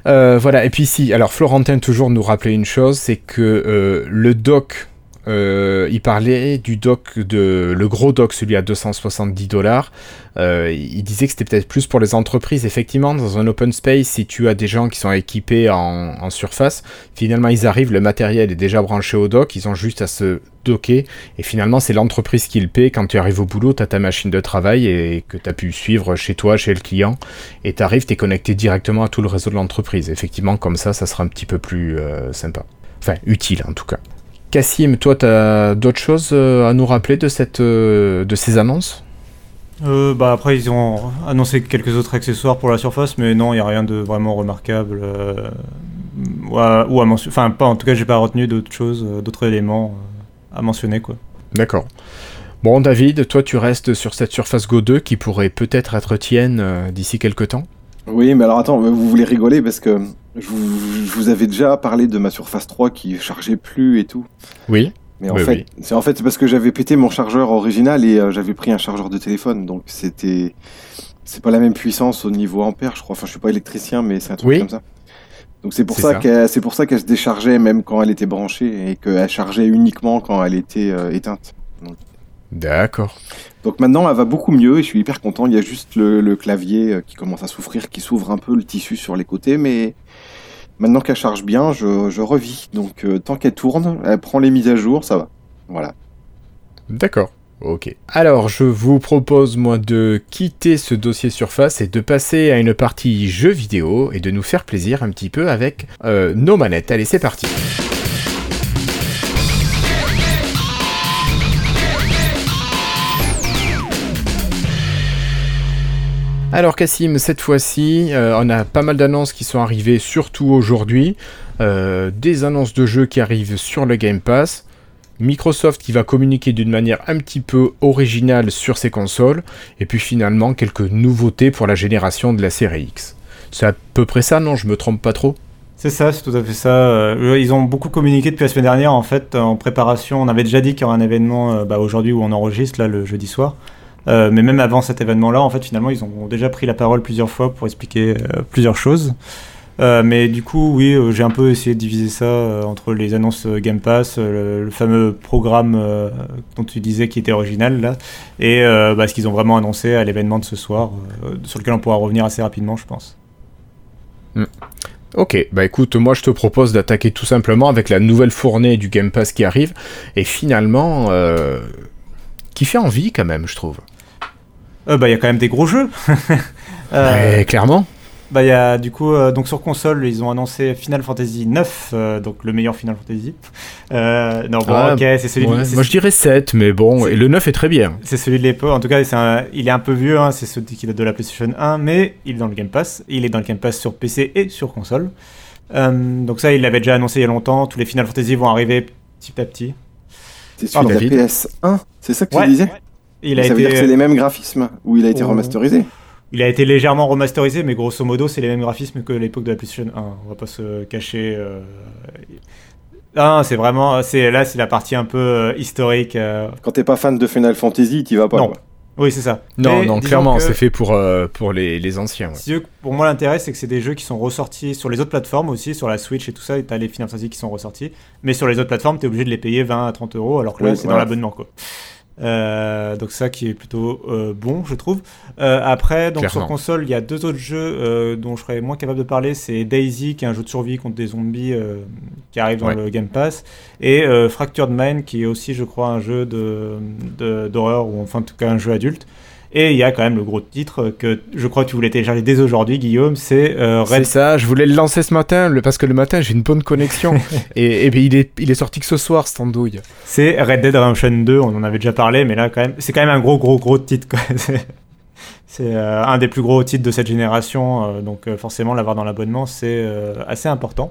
Euh, voilà, et puis ici, alors Florentin toujours nous rappelait une chose, c'est que euh, le doc, euh, il parlait du doc de le gros doc, celui à 270 dollars. Euh, il disait que c'était peut-être plus pour les entreprises. Effectivement, dans un open space, si tu as des gens qui sont équipés en, surface, finalement ils arrivent, le matériel est déjà branché au dock, ils ont juste à se docker, et finalement c'est l'entreprise qui le paie. Quand tu arrives au boulot, tu as ta machine de travail et que tu as pu suivre chez toi, chez le client, et tu arrives, tu es connecté directement à tout le réseau de l'entreprise. Effectivement, comme ça, ça sera un petit peu plus euh, sympa. Enfin, utile en tout cas. Cassim, toi, tu as d'autres choses euh, à nous rappeler de, cette, euh, de ces annonces? Euh, bah après ils ont annoncé quelques autres accessoires pour la surface, mais non, il n'y a rien de vraiment remarquable. euh, ou à, ou à mentionner. Enfin, pas en tout cas, j'ai pas retenu d'autres choses, d'autres éléments à mentionner quoi. D'accord. Bon, David, toi, tu restes sur cette Surface Go 2 qui pourrait peut-être être tienne euh, d'ici quelques temps? Oui, mais alors attends, vous voulez rigoler parce que je vous, je vous avais déjà parlé de ma Surface 3 qui chargeait plus et tout. Oui. Mais en Oui, fait, c'est en fait parce que j'avais pété mon chargeur original et euh, j'avais pris un chargeur de téléphone, donc c'était c'est pas la même puissance au niveau ampère, je crois. Enfin, je suis pas électricien, mais c'est un truc Oui. comme ça. Donc c'est pour ça, ça. qu'elle c'est pour ça qu'elle se déchargeait même quand elle était branchée et qu'elle chargeait uniquement quand elle était euh, éteinte. D'accord. Donc maintenant, elle va beaucoup mieux et je suis hyper content. Il y a juste le, le clavier euh, qui commence à souffrir, qui s'ouvre un peu le tissu sur les côtés, mais maintenant qu'elle charge bien, je, je revis. Donc euh, tant qu'elle tourne, elle prend les mises à jour, ça va. Voilà. D'accord. Ok. Alors, je vous propose, moi, de quitter ce dossier Surface et de passer à une partie jeux vidéo et de nous faire plaisir un petit peu avec euh, nos manettes. Allez, c'est parti. Alors Cassim, cette fois-ci, euh, on a pas mal d'annonces qui sont arrivées, surtout aujourd'hui. Euh, des annonces de jeux qui arrivent sur le Game Pass. Microsoft qui va communiquer d'une manière un petit peu originale sur ses consoles. Et puis finalement, quelques nouveautés pour la génération de la série X. C'est à peu près ça, non? Je me trompe pas trop? C'est ça, c'est tout à fait ça. Euh, ils ont beaucoup communiqué depuis la semaine dernière. En fait, en préparation, on avait déjà dit qu'il y aurait un événement bah, aujourd'hui où on enregistre, là, le jeudi soir. Euh, mais même avant cet événement-là, en fait, finalement, ils ont déjà pris la parole plusieurs fois pour expliquer euh, plusieurs choses. Euh, mais du coup, oui, j'ai un peu essayé de diviser ça entre les annonces Game Pass, le, fameux programme dont tu disais qui était original, là, et bah, ce qu'ils ont vraiment annoncé à l'événement de ce soir, sur lequel on pourra revenir assez rapidement, je pense. Ok, bah écoute, moi je te propose d'attaquer tout simplement avec la nouvelle fournée du Game Pass qui arrive. Et finalement, qui fait envie quand même, je trouve. Euh, bah, il y a quand même des gros jeux. Euh, Ouais, clairement. Bah, il y a du coup, euh, donc sur console, ils ont annoncé Final Fantasy 9, euh, donc le meilleur Final Fantasy. Euh, non, bon, Ah, ok, c'est celui, Ouais, c'est- Moi je dirais 7, mais bon, et le 9 est très bien. c'est celui de l'époque. En tout cas, c'est un- il est un peu vieux, hein, c'est celui qui date de la PlayStation 1, mais il est dans le Game Pass. Il est dans le Game Pass sur PC et sur console. Euh, donc ça, il l'avait déjà annoncé il y a longtemps. Tous les Final Fantasy vont arriver petit à petit. C'est Pardon, celui de la David. PS1, c'est ça que Ouais. tu disais Il a Ça veut dire que c'est les mêmes graphismes ou il a été Oh. remasterisé il a été légèrement remasterisé, mais grosso modo, c'est les mêmes graphismes que l'époque de la PlayStation 1. On va pas se cacher. euh, Ah, c'est vraiment, c'est là, c'est la partie un peu euh, historique. euh, Quand t'es pas fan de Final Fantasy, t'y vas pas. Non. quoi. Oui, c'est ça. Non, Mais non, clairement, que- c'est fait pour, euh, pour les, les anciens. ouais. Pour moi, l'intérêt, c'est que c'est des jeux qui sont ressortis sur les autres plateformes aussi, sur la Switch et tout ça, et t'as les Final Fantasy qui sont ressortis. Mais sur les autres plateformes, t'es obligé de les payer 20 à 30 euros, alors que là, Oui, c'est dans l'abonnement, quoi. Euh, donc ça qui est plutôt euh, bon, je trouve. Euh, après, donc Clairement. sur console, il y a deux autres jeux euh, dont je serais moins capable de parler. C'est Daisy, qui est un jeu de survie contre des zombies euh, qui arrive dans Ouais. le Game Pass, et euh, Fractured Mind, qui est aussi, je crois, un jeu de de- d'horreur ou enfin en tout cas un jeu adulte. Et il y a quand même le gros titre que je crois que tu voulais télécharger dès aujourd'hui, Guillaume, c'est euh, C'est Red ça, je voulais le lancer ce matin, parce que le matin j'ai une bonne connexion. et et puis, il, est, il est sorti que ce soir, cette andouille. C'est Red Dead Redemption 2, on en avait déjà parlé, mais là quand même, c'est quand même un gros gros gros titre. Quoi. C'est- C'est euh, un des plus gros titres de cette génération, euh, donc euh, forcément l'avoir dans l'abonnement c'est assez important.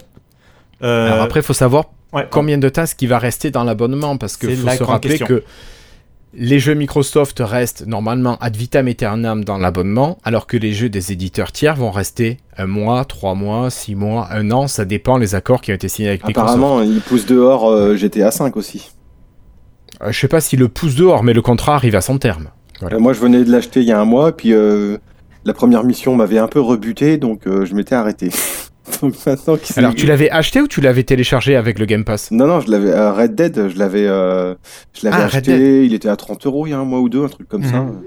Alors après, il faut savoir ouais, combien de temps ce qui va rester dans l'abonnement parce C'est faut se rappeler question. que les jeux Microsoft restent normalement ad vitam aeternam dans l'abonnement, alors que les jeux des éditeurs tiers vont rester un mois, trois mois, six mois, un an, ça dépend les accords qui ont été signés avec Microsoft. Apparemment, ils poussent dehors euh, GTA 5 aussi. Euh, je sais pas si le pouce dehors, mais le contrat arrive à son terme. Voilà. Euh, moi, je venais de l'acheter il y a un mois, puis la première mission m'avait un peu rebuté, donc je m'étais arrêté. donc qu'il Alors tu l'avais acheté ou tu l'avais téléchargé avec le Game Pass? Non, non, je l'avais. euh, Red Dead, je l'avais, euh, je l'avais Ah, Red acheté. Il était à 30 euros il y a un mois ou deux, un truc comme ça. Mhm.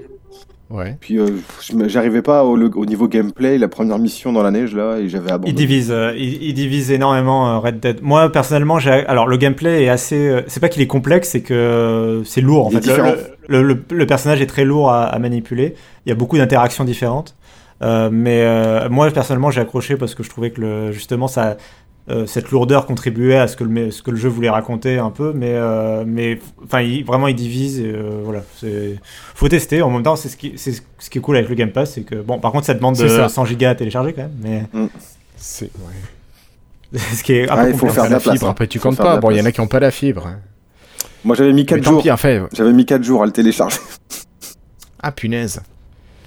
Ouais. Puis euh, je me- j'arrivais pas au, le- au niveau gameplay, la première mission dans la neige là, et j'avais Il abandonné. divise, euh, il, il divise énormément euh, Red Dead. Moi personnellement, j'ai alors le gameplay est assez. euh, c'est pas qu'il est complexe, c'est que euh, c'est lourd. En Il est fait, Le- différent. le, le- le personnage est très lourd à, à manipuler. Il y a beaucoup d'interactions différentes. Euh, mais euh, moi personnellement, j'ai accroché parce que je trouvais que le, justement ça, euh, cette lourdeur contribuait à ce que le, ce que le jeu voulait raconter un peu. Mais euh, mais enfin, il- vraiment, il divise. Et, euh, voilà, faut tester. En même temps, c'est ce qui c'est ce qui est cool avec le Game Pass, c'est que bon, par contre, ça demande C'est de ça. 100 gigas à télécharger quand même. Mais C'est ce qui est Ah, il faut faire de la la place, fibre. hein. Après tu Faut comptes pas. Bon, il y en a qui ont pas la fibre. Moi, j'avais mis Mais 4 tant jours. J'avais mis 4 jours à le télécharger. Ah punaise.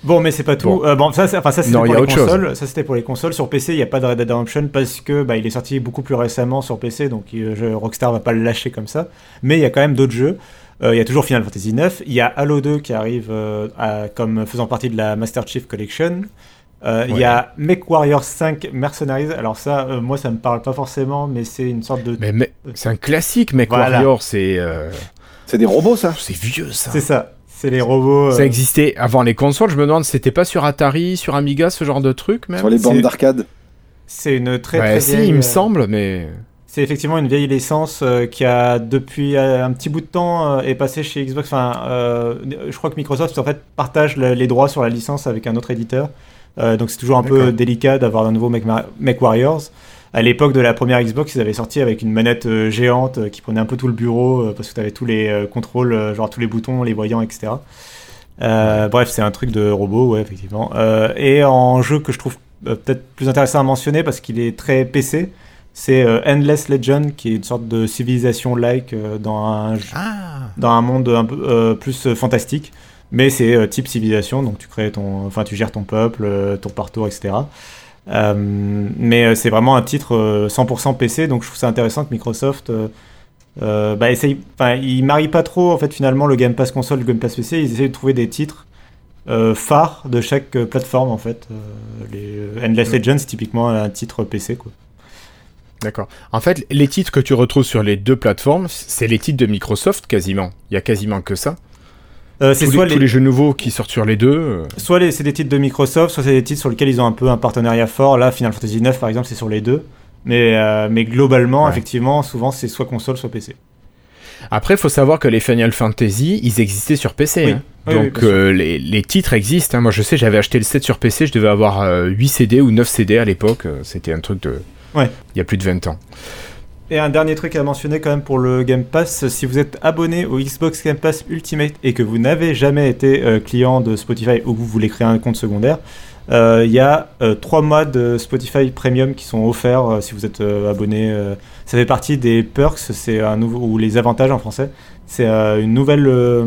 Bon, mais c'est pas tout. Bon. Euh, Bon, ça, enfin, ça c'était pour les chose. consoles. Ça c'était pour les consoles. Sur PC, il n'y a pas de Red Dead Redemption parce que bah, il est sorti beaucoup plus récemment sur PC, donc euh, Rockstar va pas le lâcher comme ça. Mais il y a quand même d'autres jeux. Euh, Il y a toujours Final Fantasy IX. Il y a Halo 2 qui arrive euh, à- comme faisant partie de la Master Chief Collection. Euh, Il y a MechWarrior 5 Mercenaries. Alors ça, euh, moi, ça me parle pas forcément, mais c'est une sorte de. Mais, mais c'est un classique, mec. Voilà. Warrior, c'est euh, C'est des robots, ça. c'est vieux ça. C'est ça. C'est les robots. Ça euh, existait avant les consoles. Je me demande, c'était pas sur Atari, sur Amiga, ce genre de truc même? Sur les bandes d'arcade. C'est une très Ouais, très si, vieille, il me euh, semble, mais C'est effectivement une vieille licence euh, qui a depuis euh, un petit bout de temps euh, est passée chez Xbox. Enfin, euh, je crois que Microsoft en fait partage le- les droits sur la licence avec un autre éditeur. Euh, donc c'est toujours un peu délicat d'avoir un nouveau Mech, Mech Warriors. À l'époque de la première Xbox, ils avaient sorti avec une manette euh, géante euh, qui prenait un peu tout le bureau euh, parce que tu avais tous les contrôles, genre tous les boutons, les voyants, etc. Euh, Bref, c'est un truc de robot, ouais, effectivement. Euh, et en jeu que je trouve peut-être plus intéressant à mentionner parce qu'il est très PC, c'est Endless Legend, qui est une sorte de civilisation-like dans, un, ah, dans un monde un peu plus fantastique. Mais c'est euh, type civilisation, donc tu crées ton, enfin tu gères ton peuple, euh, ton parcours, etc. Euh, mais euh, c'est vraiment un titre euh, 100% PC, donc je trouve ça intéressant que Microsoft euh, euh, bah, essaye, enfin ils marient pas trop en fait finalement le Game Pass console, le Game Pass PC, ils essayent de trouver des titres euh, phares de chaque euh, plateforme en fait. Euh, les euh, Endless Ouais. Legends typiquement un titre PC quoi. d'accord. En fait, les titres que tu retrouves sur les deux plateformes, c'est les titres de Microsoft quasiment. Il y a quasiment que ça. Euh, c'est soit les, les, tous les jeux nouveaux qui sortent sur les deux. euh, Soit les- c'est des titres de Microsoft, soit c'est des titres sur lesquels ils ont un peu un partenariat fort. Là, Final Fantasy 9 par exemple, c'est sur les deux. Mais, euh, mais globalement, Ouais. effectivement, souvent c'est soit console, soit PC. Après, il faut savoir que les Final Fantasy, ils existaient sur PC. Oui. hein. Oui, Donc euh, les, les titres existent. hein. Moi, je sais, j'avais acheté le 7 sur PC, je devais avoir euh, 8 CD ou 9 CD à l'époque. C'était un truc de... Ouais. Il y a plus de 20 ans. Et un dernier truc à mentionner quand même pour le Game Pass, si vous êtes abonné au Xbox Game Pass Ultimate et que vous n'avez jamais été euh, client de Spotify ou que vous voulez créer un compte secondaire, euh, il y a 3 mois de Spotify Premium qui sont offerts euh, si vous êtes euh, abonné. euh. ça fait partie des perks, c'est ou les avantages en français. C'est euh, une nouvelle euh,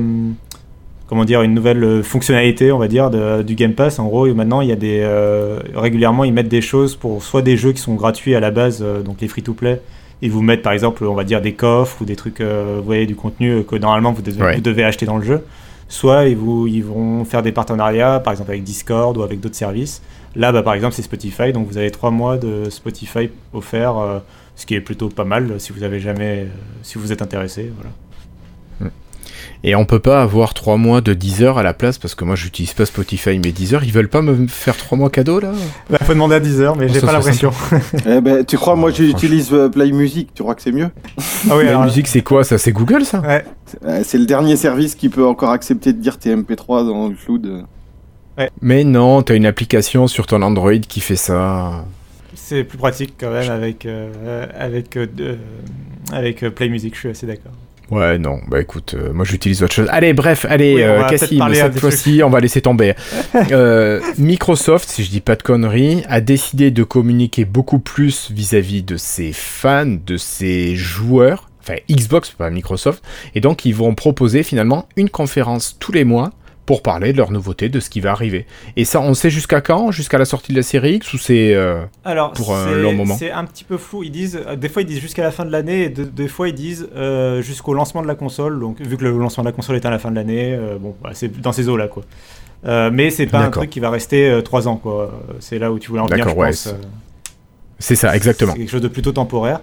comment dire une nouvelle euh, fonctionnalité on va dire du Game Pass. En gros, maintenant il y a des euh, régulièrement ils mettent des choses pour soit des jeux qui sont gratuits à la base, euh, donc les free to play ils vous mettent par exemple, on va dire des coffres ou des trucs, euh, vous voyez, du contenu que normalement vous devez, Ouais. vous devez acheter dans le jeu. Soit ils, vous, ils vont faire des partenariats, par exemple avec Discord ou avec d'autres services. Là, bah, par exemple, c'est Spotify, donc vous avez trois mois de Spotify offerts, euh, ce qui est plutôt pas mal si vous avez jamais, euh, si vous êtes intéressé. Voilà. Et on peut pas avoir 3 mois de Deezer à la place parce que moi, j'utilise pas Spotify, mais Deezer, ils veulent pas me faire 3 mois cadeau là? Bah, faut demander à 10 heures, mais j'ai pas 160. l'impression. Eh ben, tu crois, moi j'utilise euh, Play Music, tu crois que c'est mieux? Ah oui, La alors, musique, c'est quoi ça? C'est Google ça? Ouais, Euh, C'est le dernier service qui peut encore accepter de dire tes MP3 dans le cloud. Mais non, t'as une application sur ton Android qui fait ça. c'est plus pratique quand même avec, euh, avec, euh, avec Play Music, je suis assez d'accord. Ouais, non, bah écoute, euh, moi j'utilise autre chose. Allez, bref, allez, Oui, euh, Cassim, cette fois-ci, on va laisser tomber. Euh, Microsoft, si je dis pas de conneries, a décidé de communiquer beaucoup plus vis-à-vis de ses fans, de ses joueurs, enfin Xbox, pas Microsoft, et donc ils vont proposer finalement une conférence tous les mois pour parler de leurs nouveautés, de ce qui va arriver. Et ça, on sait jusqu'à quand? Jusqu'à la sortie de la série X ou c'est... euh, Alors, Pour un long moment? C'est un petit peu flou. Ils disent, euh, des fois ils disent jusqu'à la fin de l'année, et de- des fois ils disent euh, jusqu'au lancement de la console. Donc, vu que le lancement de la console est à la fin de l'année, euh, bon, bah, c'est dans ces eaux-là, quoi. Euh, mais c'est pas un truc qui va rester 3 ans, quoi. C'est là où tu voulais en venir, je D'accord, ouais, pense. c'est- ça, exactement. C'est quelque chose de plutôt temporaire.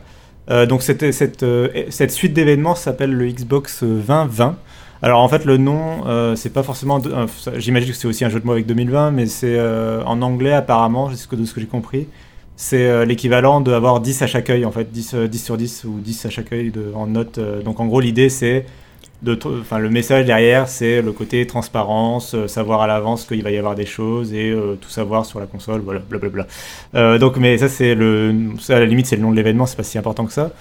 Donc cette, cette, cette suite d'événements s'appelle le Xbox 2020. Alors en fait le nom, euh, c'est pas forcément... euh, J'imagine que c'est aussi un jeu de mots avec 2020, mais c'est euh, en anglais apparemment, de ce que, j'ai compris. C'est l'équivalent d'avoir 10 à chaque œil, en fait, 10, euh, 10 sur 10 ou 10 à chaque œil en note. donc en gros l'idée c'est... De, enfin, le message derrière, c'est le côté transparence, savoir à l'avance qu'il va y avoir des choses et tout savoir sur la console, voilà, blablabla. Donc, mais ça, c'est le, à la limite, c'est le nom de l'événement, c'est pas si important que ça.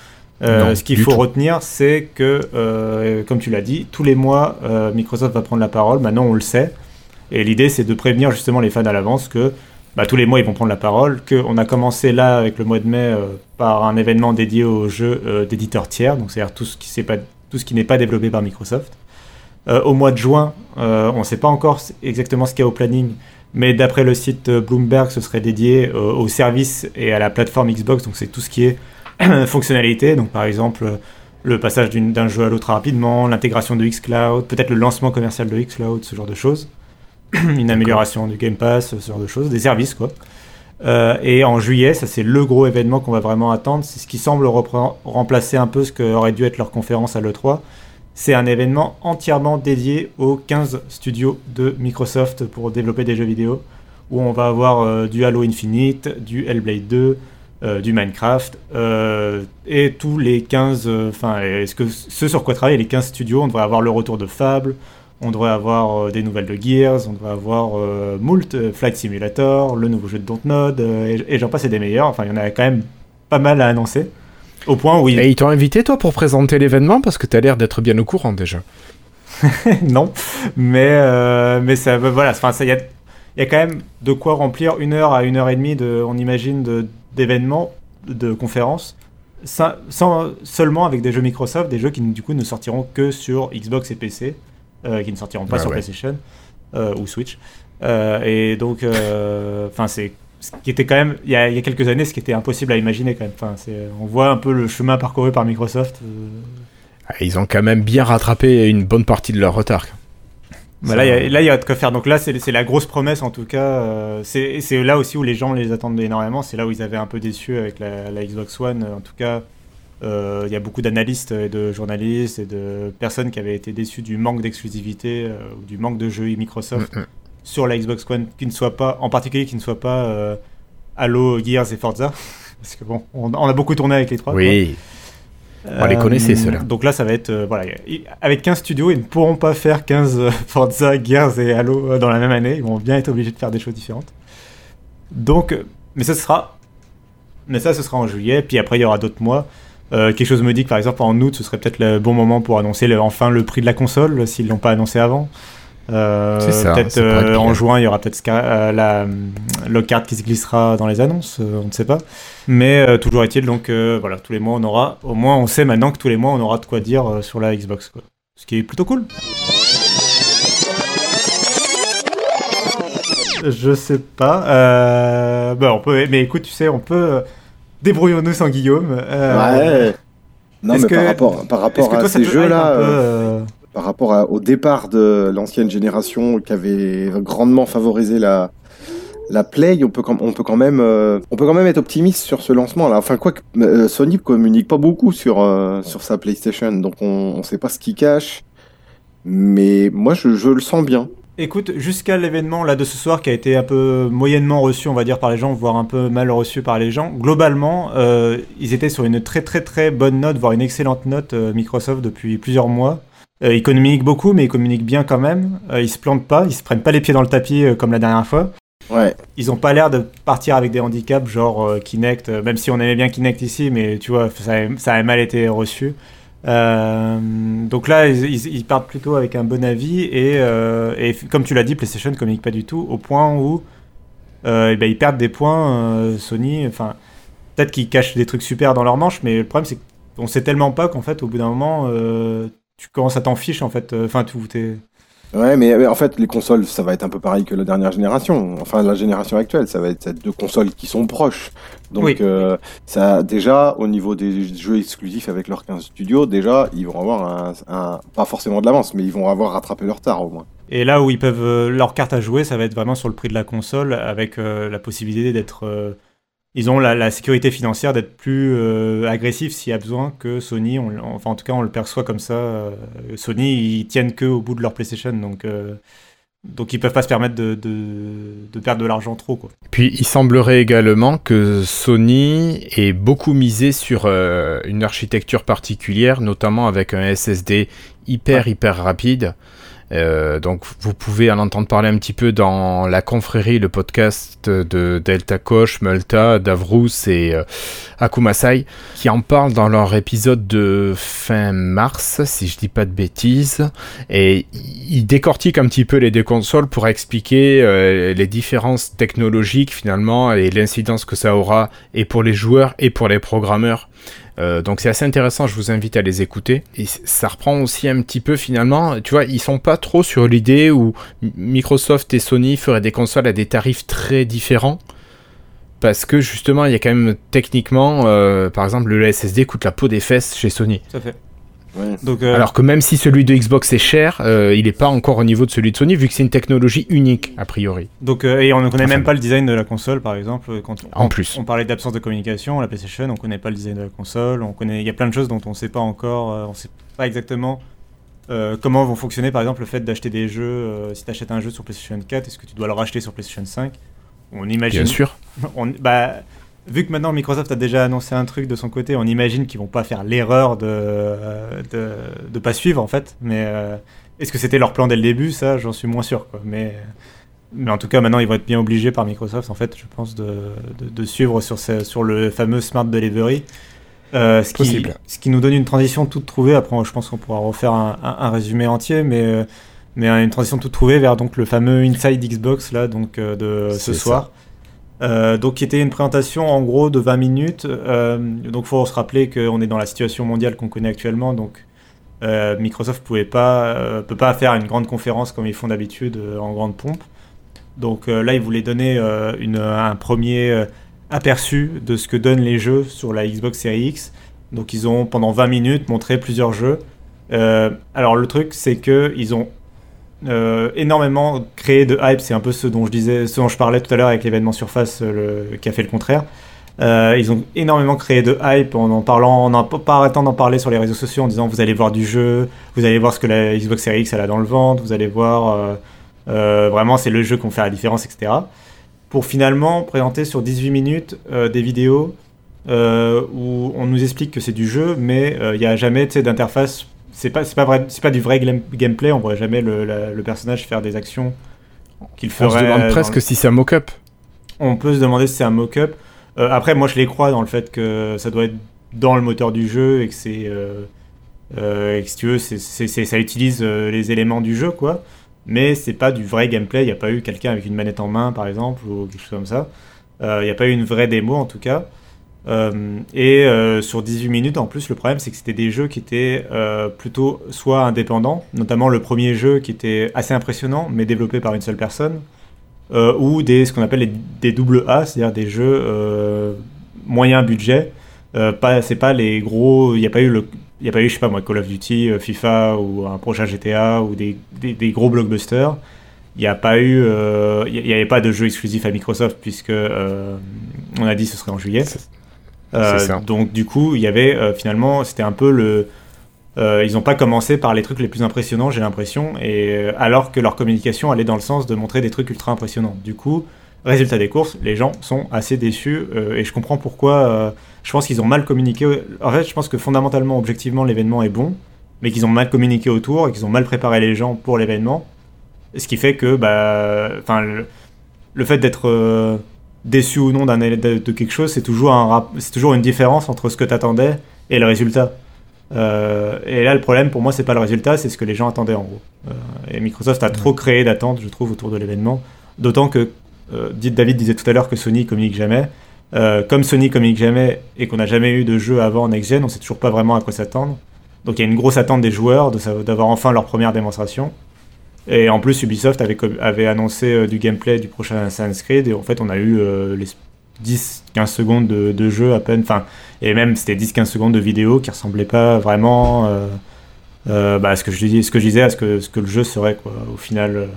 Euh, Non, ce qu'il faut tout. retenir, c'est que, euh, comme tu l'as dit, tous les mois, euh, Microsoft va prendre la parole. Maintenant, on le sait. Et l'idée, c'est de prévenir justement les fans à l'avance que bah, tous les mois, ils vont prendre la parole. Qu'on a commencé là, avec le mois de mai, euh, par un événement dédié aux jeux euh, d'éditeurs tiers. Donc, c'est-à-dire tout ce qui pas n'est pas développé par Microsoft. Euh, au mois de juin, on ne sait pas encore exactement ce qu'il y a au planning, mais d'après le site Bloomberg, ce serait dédié aux services et à la plateforme Xbox, donc c'est tout ce qui est fonctionnalité, donc par exemple euh, le passage d'un jeu à l'autre rapidement, l'intégration de xCloud, peut-être le lancement commercial de xCloud, ce genre de choses, une amélioration du Game Pass, ce genre de choses, des services quoi. Euh, et en juillet, ça c'est le gros événement qu'on va vraiment attendre. C'est ce qui semble remplacer un peu ce qu'aurait dû être leur conférence à l'E3. C'est un événement entièrement dédié aux 15 studios de Microsoft pour développer des jeux vidéo, où on va avoir euh, du Halo Infinite, du Hellblade 2, euh, du Minecraft, euh, et tous les 15, euh, enfin, est-ce que ce sur quoi travaillent les 15 studios, on devrait avoir le retour de Fable, on devrait avoir euh, des nouvelles de Gears, on devrait avoir euh, Moult, euh, Flight Simulator, le nouveau jeu de Dontnod, euh, et, et j'en passe et des meilleurs. Enfin, il y en a quand même pas mal à annoncer. Au point où il... Et ils t'ont invité, toi, pour présenter l'événement Parce que t'as l'air d'être bien au courant déjà. non, mais, euh, mais ça, voilà, enfin, ça, il y a, il y a quand même de quoi remplir une heure à une heure et demie, de, on imagine, de- d'événements, de conférences, sans, seulement avec des jeux Microsoft, des jeux qui du coup ne sortiront que sur Xbox et PC, euh, qui ne sortiront pas Ah sur ouais. PlayStation euh, ou Switch. Euh, et donc, enfin, c'est ce qui était quand même, il y, y a quelques années, ce qui était impossible à imaginer quand même. Enfin, on voit un peu le chemin parcouru par Microsoft. Ah, Ils ont quand même bien rattrapé une bonne partie de leur retard. Bah là, il y a- y de quoi faire. Donc là, c'est la grosse promesse en tout cas. euh, c'est là aussi où les gens les attendent énormément. C'est là où ils avaient un peu déçu avec la, la Xbox One. En tout cas, euh, il y a beaucoup d'analystes et de journalistes et de personnes qui avaient été déçus du manque d'exclusivité euh, ou du manque de jeux Microsoft Mm, mm. sur la Xbox One, qui ne soit pas, en particulier, qui ne soit pas Halo, Gears et Forza. Parce que bon, on, on a beaucoup tourné avec les trois. quoi. On les connaissait, ceux-là. Donc là, ça va être. euh, voilà, avec 15 studios, ils ne pourront pas faire 15 euh, Forza, Gears et Halo euh, dans la même année. Ils vont bien être obligés de faire des choses différentes. Donc, euh, mais ça sera. Mais ça, ce sera en juillet. Puis après, il y aura d'autres mois. Euh, quelque chose me dit que par exemple en août, ce serait peut-être le bon moment pour annoncer enfin le prix de la console, s'ils l'ont pas annoncé avant. Euh, peut-être euh, en juin, il y aura peut-être euh, la le carte qui se glissera dans les annonces, euh, on ne sait pas. Mais euh, toujours est-il donc euh, voilà, tous les mois on aura, au moins on sait maintenant que tous les mois on aura de quoi dire euh, sur la Xbox, quoi. Ce qui est plutôt cool. Je sais pas. Euh, bah, on peut, mais écoute, tu sais, on peut euh, débrouillons-nous sans Guillaume. Euh, ouais. Non, mais que- par rapport, par rapport que à toi, ces jeux-là, par rapport au départ de l'ancienne génération qui avait grandement favorisé la, la Play, on peut quand, même, euh, on peut quand même être optimiste sur ce lancement là. Enfin, quoi euh, Sony communique pas beaucoup sur, euh, sur sa PlayStation, donc on, on sait pas ce qu'il cache. Mais moi, je, je le sens bien. Écoute, jusqu'à l'événement là de ce soir qui a été un peu moyennement reçu, on va dire par les gens, voire un peu mal reçu par les gens. Globalement, ils étaient sur une très très très bonne note, voire une excellente note Microsoft depuis plusieurs mois. Euh, ils communiquent beaucoup, mais ils communiquent bien quand même. Euh, ils se plantent pas, ils se prennent pas les pieds dans le tapis euh, comme la dernière fois. Ouais. Ils ont pas l'air de partir avec des handicaps genre euh, Kinect, euh, même si on aimait bien Kinect ici, mais tu vois, ça, a- ça a mal été reçu. Donc là, ils, partent plutôt avec un bon avis et, comme tu l'as dit, PlayStation communique pas du tout au point où eh ben, ils perdent des points. Sony, enfin, peut-être qu'ils cachent des trucs super dans leur manche, mais le problème c'est qu'on sait tellement pas qu'en fait, au bout d'un moment, tu commences à t'en fiche en fait. Euh, Enfin, tout t'es Ouais, mais, en fait, les consoles, ça va être un peu pareil que la dernière génération. Enfin, la génération actuelle, ça va être ces deux consoles qui sont proches. Donc, Oui. euh, ça, déjà, au niveau des jeux exclusifs avec leurs 15 studios, déjà, ils vont avoir un, un- pas forcément de l'avance, mais ils vont avoir rattrapé leur retard au moins. Et là où ils peuvent euh, leur carte à jouer, ça va être vraiment sur le prix de la console, avec euh, la possibilité d'être. euh, ils ont la, la sécurité financière d'être plus euh, agressifs s'il y a besoin que Sony. On, enfin, en tout cas, on le perçoit comme ça. euh, Sony, ils tiennent que au bout de leur PlayStation, donc euh, donc ils peuvent pas se permettre de, de, de perdre de l'argent trop, quoi. Puis il semblerait également que Sony ait beaucoup misé sur euh, une architecture particulière, notamment avec un SSD hyper hyper rapide. Euh, donc vous pouvez en entendre parler un petit peu dans la confrérie, le podcast de Delta Koch, Multa, Davrous et euh, Akumasai, qui en parlent dans leur épisode de fin mars, si je dis pas de bêtises. Et ils décortiquent un petit peu les deux consoles pour expliquer euh, les différences technologiques finalement et l'incidence que ça aura et pour les joueurs et pour les programmeurs. Euh, donc c'est assez intéressant, je vous invite à les écouter. Et ça reprend aussi un petit peu finalement, tu vois, ils sont pas trop sur l'idée où Microsoft et Sony feraient des consoles à des tarifs très différents. Parce que justement, il y a quand même techniquement, euh, par exemple, le SSD coûte la peau des fesses chez Sony. Ça fait. Ouais. Donc, euh, Alors que même si celui de Xbox est cher, euh, il n'est pas encore au niveau de celui de Sony, vu que c'est une technologie unique, a priori. donc euh, et on ne connaît Enfin, même pas le design de la console, par exemple. Quand on, En plus. On parlait d'absence de communication, la PlayStation, on connaît pas le design de la console, on connaît, il y a plein de choses dont on sait pas encore, euh, on sait pas exactement euh, comment vont fonctionner, par exemple, le fait d'acheter des jeux. euh, si tu achètes un jeu sur PlayStation 4, est-ce que tu dois le racheter sur PlayStation 5 On imagine. Bien sûr. On, bah, vu que maintenant Microsoft a déjà annoncé un truc de son côté, on imagine qu'ils vont pas faire l'erreur de, euh, de de pas suivre en fait. Mais euh, est-ce que c'était leur plan dès le début? Ça, j'en suis moins sûr. Quoi. Mais mais en tout cas, maintenant, ils vont être bien obligés par Microsoft, en fait, je pense, de, de, de suivre sur, ce- sur le fameux Smart Delivery. Euh, ce, qui, ce qui nous donne une transition toute trouvée. Après, je pense qu'on pourra refaire un, un- un résumé entier, mais, euh, mais une transition toute trouvée vers donc, le fameux Inside Xbox là, donc, euh, de ce soir. Euh, donc, qui était une présentation en gros de 20 minutes. Euh, donc, faut se rappeler qu'on est dans la situation mondiale qu'on connaît actuellement. Donc, euh, Microsoft pouvait pas, peut pas faire une grande conférence comme ils font d'habitude en grande pompe. Donc là, ils voulaient donner un premier aperçu de ce que donnent les jeux sur la Xbox Series X. Donc ils ont pendant 20 minutes montré plusieurs jeux. Alors le truc, c'est que ils ont euh, énormément créé de hype. C'est un peu ce dont je disais, ce dont je parlais tout à l'heure avec l'événement Surface, euh, qui a fait le contraire. Euh, ils ont énormément créé de hype en en parlant, en en pas arrêtant d'en parler sur les réseaux sociaux en disant vous allez voir du jeu, vous allez voir ce que la Xbox Series X elle a dans le ventre, vous allez voir vraiment c'est le jeu qu'on fait la différence, etc. Pour finalement présenter sur 18 minutes des vidéos où on nous explique que c'est du jeu, mais il n'y a jamais d'interface. C'est pas, c'est pas, vrai, c'est pas du vrai gameplay, on voit jamais le, la- le personnage faire des actions qu'il On ferait. se demande presque le- si c'est un mock-up. on peut se demander si c'est un mock-up. Euh, après, moi, je les crois dans le fait que ça doit être dans le moteur du jeu et que c'est, euh, euh, et que si tu veux, ça utilise les éléments du jeu, quoi. Mais c'est pas du vrai gameplay. Il n'y a pas eu quelqu'un avec une manette en main, par exemple, ou quelque chose comme ça. Il n'y a pas eu une vraie démo, en tout cas. Euh, et euh, sur 18 minutes, en plus, le problème, c'est que c'était des jeux qui étaient euh, plutôt soit indépendants, notamment le premier jeu qui était assez impressionnant, mais développé par une seule personne, ou des, ce qu'on appelle des double A, c'est-à-dire des jeux moyen budget. Pas, c'est pas les gros. Il n'y a pas eu le. Il a pas eu, je sais pas moi, Call of Duty, FIFA ou un prochain GTA ou des, des, gros blockbusters. Il n'y a pas eu. Il n'y avait pas de jeu exclusif à Microsoft puisque on a dit ce serait en juillet. Euh, donc du coup, il y avait euh, finalement, c'était un peu le. euh, ils n'ont pas commencé par les trucs les plus impressionnants, j'ai l'impression, et alors que leur communication allait dans le sens de montrer des trucs ultra impressionnants. Du coup, résultat des courses, les gens sont assez déçus, et je comprends pourquoi. je pense qu'ils ont mal communiqué. En fait, je pense que fondamentalement, objectivement, l'événement est bon, mais qu'ils ont mal communiqué autour et qu'ils ont mal préparé les gens pour l'événement. Ce qui fait que, bah, enfin, le, le fait d'être déçu ou non d'un de, de quelque chose, c'est toujours un rap- c'est toujours une différence entre ce que tu attendais et le résultat. Euh, et là, le problème pour moi, c'est pas le résultat, c'est ce que les gens attendaient en gros. Euh, et Microsoft a trop créé d'attentes, je trouve, autour de l'événement. D'autant que euh, David disait tout à l'heure que Sony communique jamais. Euh, comme Sony communique jamais et qu'on n'a jamais eu de jeu avant en next-gen, on sait toujours pas vraiment à quoi s'attendre. Donc il y a une grosse attente des joueurs de d'avoir enfin leur première démonstration. Et en plus, Ubisoft avait, annoncé euh, du gameplay du prochain Assassin's Creed et en fait, on a eu euh, les 10-15 secondes de, de jeu à peine. Enfin, et même c'était 10-15 secondes de vidéo qui ressemblaient pas vraiment euh, euh, bah, à ce que je dis, ce que je disais, à ce que, ce que le jeu serait quoi, au final.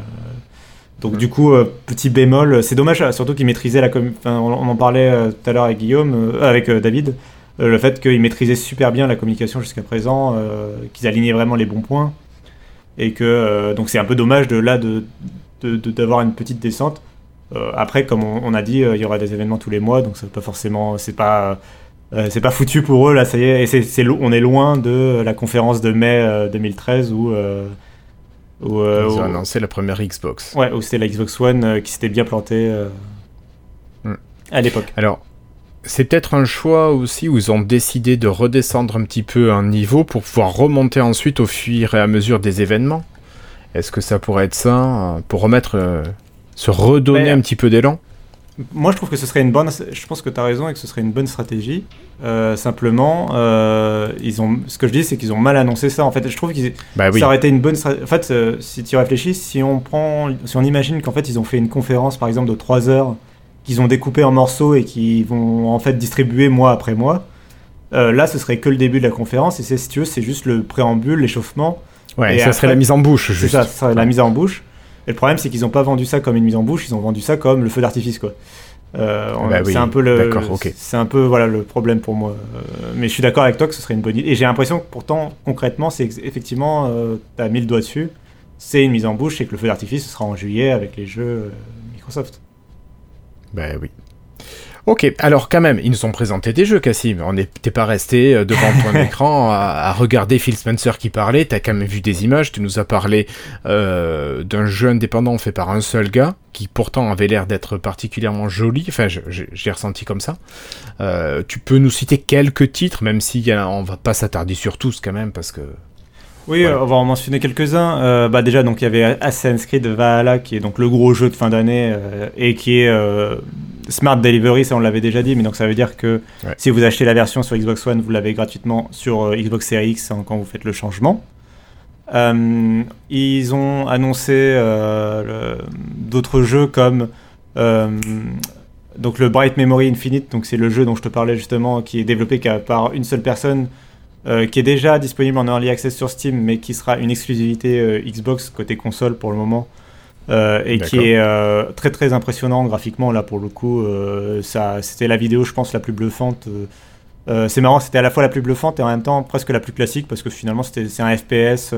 Donc du coup, euh, petit bémol, c'est dommage, surtout qu'ils maîtrisaient la com- enfin, on, on en parlait euh, tout à l'heure avec Guillaume, euh, avec David, le fait qu'ils maîtrisaient super bien la communication jusqu'à présent, qu'ils alignaient vraiment les bons points, et que euh, donc c'est un peu dommage de là de d'avoir une petite descente. Euh, après, comme on, on a dit, euh, il y aura des événements tous les mois, donc c'est pas forcément, c'est pas euh, c'est pas foutu pour eux là, ça y est, et c'est, c'est lo- on est loin de la conférence de mai euh, 2013 où euh, où, Ils ont annoncé la première Xbox. Ouais, où c'était la Xbox One qui s'était bien plantée Hmm. à l'époque. Alors, c'est peut-être un choix aussi où ils ont décidé de redescendre un petit peu un niveau pour pouvoir remonter ensuite au fur et à mesure des événements. Est-ce que ça pourrait être ça euh, pour remettre, euh, se redonner Mais- un petit peu d'élan? Moi, je trouve que ce serait une bonne. Je pense que tu as raison et que ce serait une bonne stratégie. Euh, simplement, euh, ils ont. Ce que je dis, c'est qu'ils ont mal annoncé ça. En fait, je trouve qu'ils. Bah oui. Ça aurait été une bonne. En fait, si tu réfléchis, si on prend, si on imagine qu'en fait ils ont fait une conférence, par exemple, de 3 heures, qu'ils ont découpé en morceaux et qui vont en fait distribuer mois après mois. euh, là, ce serait que le début de la conférence et c'est si tu veux, c'est juste le préambule, l'échauffement. Ouais, et ça serait la mise en bouche, C'est ça, ça, la mise en bouche. Et le problème, c'est qu'ils n'ont pas vendu ça comme une mise en bouche, ils ont vendu ça comme le feu d'artifice, quoi. Euh, on- Bah oui, c'est un peu le, c'est un peu voilà le problème pour moi. Euh, mais je suis d'accord avec toi que ce serait une bonne idée. Et j'ai l'impression que pourtant, concrètement, c'est effectivement, euh, t'as mis le doigt dessus. C'est une mise en bouche, et que le feu d'artifice ce sera en juillet avec les jeux Microsoft. Bah oui. Ok, alors quand même, ils nous ont présenté des jeux, Cassim. On t'es pas resté euh, devant ton écran à, à regarder Phil Spencer qui parlait. T'as quand même vu des images. Tu nous as parlé euh, d'un jeu indépendant fait par un seul gars, qui pourtant avait l'air d'être particulièrement joli. Enfin, j'ai ressenti comme ça. Euh, tu peux nous citer quelques titres, même si a- on va pas s'attarder sur tous quand même, parce que Oui, on va en mentionner quelques-uns. Euh, bah déjà, donc il y avait Assassin's Creed Valhalla qui est donc le gros jeu de fin d'année euh, et qui est euh, Smart Delivery, ça on l'avait déjà dit, mais donc ça veut dire que Ouais. si vous achetez la version sur Xbox One, vous l'avez gratuitement sur Xbox Series X hein, quand vous faites le changement. Ils ont annoncé d'autres jeux comme donc le Bright Memory Infinite, donc c'est le jeu dont je te parlais justement, qui est développé par une seule personne, euh, qui est déjà disponible en early access sur Steam, mais qui sera une exclusivité euh, Xbox côté console pour le moment, euh, et qui est très très impressionnant graphiquement là pour le coup. ça, c'était la vidéo, je pense, la plus bluffante. c'est marrant, c'était à la fois la plus bluffante et en même temps presque la plus classique parce que finalement c'était c'est un FPS.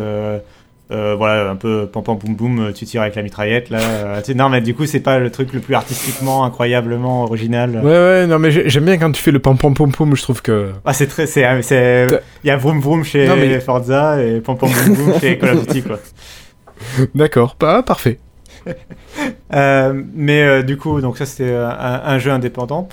Euh, euh, voilà, un peu pam pam boum boum, tu tires avec la mitraillette là. euh, tu non, mais du coup, c'est pas le truc le plus artistiquement incroyablement original. ouais, ouais, non mais j'ai- j'aime bien quand tu fais le pom pom pom pom. Je trouve que Ah, c'est très. c'est Il y a vroom vroom chez Non, mais- Forza et pam pam boum boum chez Call of Duty, quoi. d'accord, pas parfait. Euh, mais euh, du coup, donc ça, c'était euh, un, un jeu indépendant.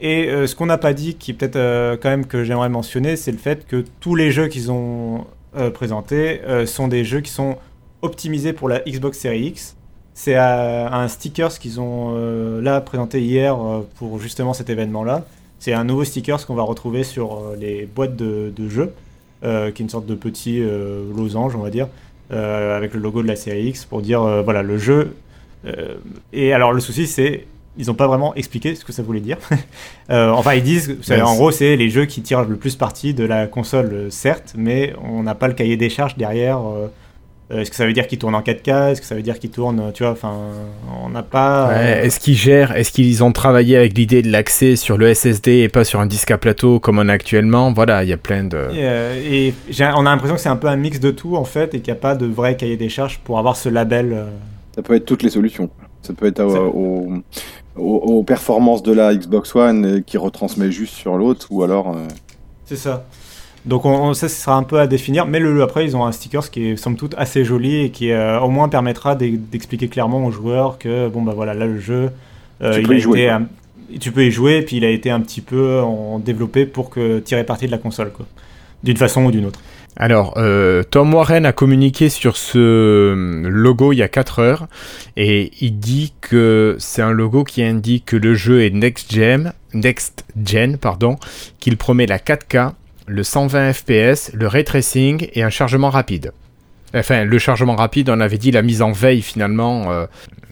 Et euh, ce qu'on n'a pas dit, qui peut-être euh, quand même que j'aimerais mentionner, c'est le fait que tous les jeux qu'ils ont euh, présentés euh, sont des jeux qui sont optimisés pour la Xbox Series X. C'est euh, un stickers qu'ils ont euh, là présenté hier euh, pour justement cet événement-là. C'est un nouveau stickers qu'on va retrouver sur euh, les boîtes de, de jeux, euh, qui est une sorte de petit euh, losange, on va dire, euh, avec le logo de la série X pour dire euh, voilà le jeu. euh, et alors le souci c'est ils n'ont pas vraiment expliqué ce que ça voulait dire. Euh, enfin ils disent en gros c'est les jeux qui tirent le plus parti de la console euh, certes, mais on n'a pas le cahier des charges derrière. euh, Est-ce que ça veut dire qu'il tourne en 4K Est-ce que ça veut dire qu'il tourne, tu vois, enfin, on n'a pas. Ouais, Est-ce qu'ils gèrent Est-ce qu'ils ont travaillé avec l'idée de l'accès sur le SSD et pas sur un disque à plateau comme on a actuellement? Voilà, il y a plein de. Et, euh, et j'ai- on a l'impression que c'est un peu un mix de tout en fait, et qu'il n'y a pas de vrai cahier des charges pour avoir ce label. euh, Ça peut être toutes les solutions. Ça peut être au- au- aux, performances de la Xbox One euh, qui retransmet juste sur l'autre, ou alors. euh, C'est ça. Donc on, on- ça, ce sera un peu à définir, mais le, après ils ont un sticker qui est somme toute assez joli et qui euh, au moins permettra d'e- d'expliquer clairement aux joueurs que bon bah voilà là le jeu euh, Tu il peux a y jouer, été un- tu peux y jouer et puis il a été un petit peu en, développé pour que tirer parti de la console quoi. d'une façon ou d'une autre. Alors, euh, Tom Warren a communiqué sur ce euh, logo il y a 4 heures et il dit que c'est un logo qui indique que le jeu est next gen, next gen pardon, qu'il promet la 4K, le 120 FPS, le ray tracing et un chargement rapide. Enfin, le chargement rapide, on avait dit la mise en veille finalement. euh,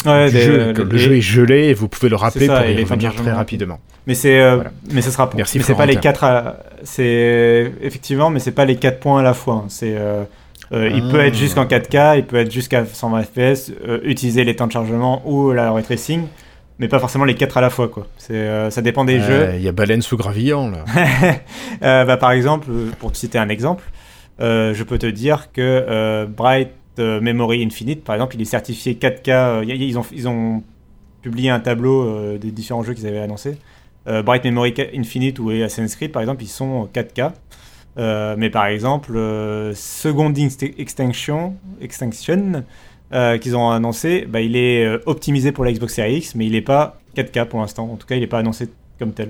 Ouais, du des- jeu, que le jeu est gelé et vous pouvez le rappeler ça, pour y revenir très rapidement. Mais c'est, euh, Voilà. mais ce sera, Merci, mais c'est pas les quatre, à- c'est effectivement, mais c'est pas les quatre points à la fois. hein. C'est, euh, euh, il Ah. peut être jusqu'en 4K, il peut être jusqu'à 120 FPS, euh, utiliser les temps de chargement ou la ray tracing, mais pas forcément les quatre à la fois quoi. C'est, euh, ça dépend des jeux. Euh, Il y a baleine sous gravillon là. Euh, bah, par exemple, euh, pour te citer un exemple, euh, je peux te dire que euh, Bright euh, Memory Infinite, par exemple, il est certifié 4K. euh, ils, ont, publié un tableau euh, des différents jeux qu'ils avaient annoncés. Bright Memory Infinite ou Assassin's Creed, par exemple, ils sont 4K. Euh, mais par exemple, Second Extinction, qu'ils ont annoncé, bah, il est optimisé pour la Xbox Series X, mais il n'est pas 4K pour l'instant. En tout cas, il n'est pas annoncé comme tel.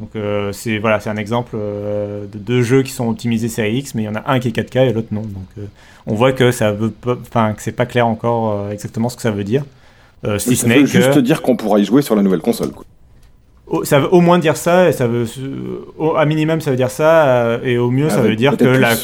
Donc euh, c'est voilà, c'est un exemple euh, de deux jeux qui sont optimisés Series X, mais il y en a un qui est 4K et l'autre non. Donc euh, on voit que ça veut pas, enfin que c'est pas clair encore exactement ce que ça veut dire. Si ça ce veut que juste dire qu'on pourra y jouer sur la nouvelle console. Quoi. ça veut au moins dire ça et ça veut au, à minimum ça veut dire ça et au mieux ça Avec veut dire que la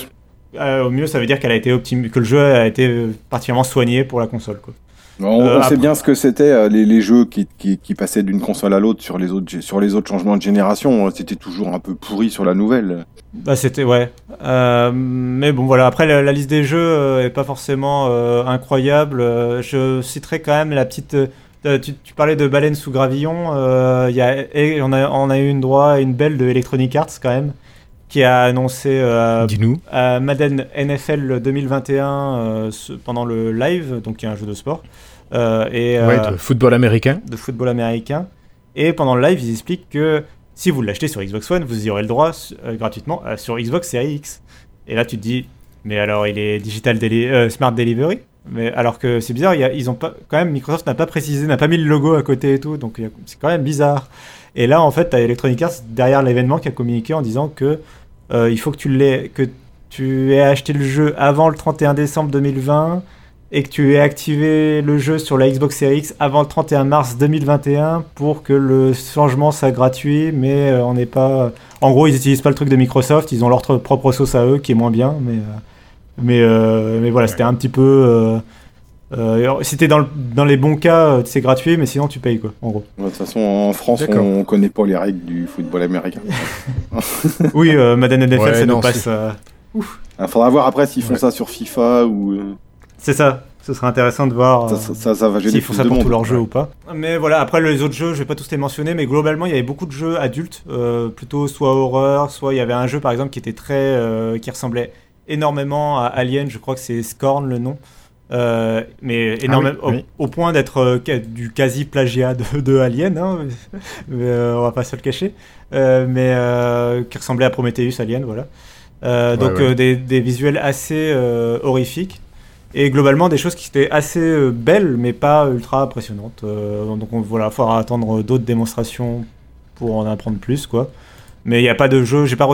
au mieux ça veut dire qu'elle a été optim- que le jeu a été particulièrement soigné pour la console quoi. On, Euh, on sait bien ce que c'était euh, les, les jeux qui, qui, qui passaient d'une console à l'autre sur les autres sur les autres changements de génération. C'était toujours un peu pourri sur la nouvelle. Bah c'était ouais. Euh, mais bon voilà, après la, la liste des jeux est pas forcément euh, incroyable. Je citerai quand même la petite... euh, tu, tu parlais de baleine sous gravillon. euh, il y a, et on, a, on a eu une droit à une belle de Electronic Arts quand même, qui a annoncé euh, à Madden NFL 2021 euh, ce- pendant le live, donc qui est un jeu de sport. Euh, et, Ouais, euh, de football américain. de football américain. Et pendant le live, ils expliquent que si vous l'achetez sur Xbox One, vous y aurez le droit euh, gratuitement sur Xbox Series X. Et là, tu te dis, mais alors il est digital deli- smart delivery? Mais alors que c'est bizarre, il y a- ils ont pas, quand même, Microsoft n'a pas précisé, n'a pas mis le logo à côté et tout, donc c'est quand même bizarre. Et là, en fait, tu as Electronic Arts derrière l'événement qui a communiqué en disant que euh, il faut que tu l'aies, que tu aies acheté le jeu avant le 31 décembre 2020 et que tu aies activé le jeu sur la Xbox Series X avant le 31 mars 2021 pour que le changement soit gratuit, mais euh, on n'est pas. En gros, ils n'utilisent pas le truc de Microsoft, ils ont leur propre sauce à eux qui est moins bien, mais euh, mais euh, mais voilà, c'était un petit peu. Euh, euh, si t'es dans, le- dans les bons cas, euh, c'est gratuit, mais sinon tu payes quoi, en gros. De toute façon, en France, D'accord. on connaît pas les règles du football américain. oui, euh, Madden NFL, Ouais, ça non, nous passe. euh, Il faudra voir après s'ils font Ouais. ça sur FIFA ou euh, c'est ça. Ce serait intéressant de voir. ça, euh, ça, ça, ça va gêner S'ils font ça pour monde. tous leurs jeux ou pas. Mais voilà, après les autres jeux, je vais pas tous les mentionner, mais globalement, il y avait beaucoup de jeux adultes, euh, plutôt soit horreur, soit il y avait un jeu par exemple qui était très, euh, qui ressemblait énormément à Alien. Je crois que c'est Scorn le nom. Euh, mais énormément oui, oui. Au, au point d'être euh, du quasi plagiat de, de Alien, hein, mais, euh, on va pas se le cacher, Euh, mais euh, qui ressemblait à Prometheus Alien, voilà. Euh, Ouais, donc ouais. euh, des, des visuels assez euh, horrifiques et globalement des choses qui étaient assez euh, belles mais pas ultra impressionnantes. Euh, donc on, voilà, faudra attendre d'autres démonstrations pour en apprendre plus quoi. Mais il n'y a pas de jeu, j'ai pas,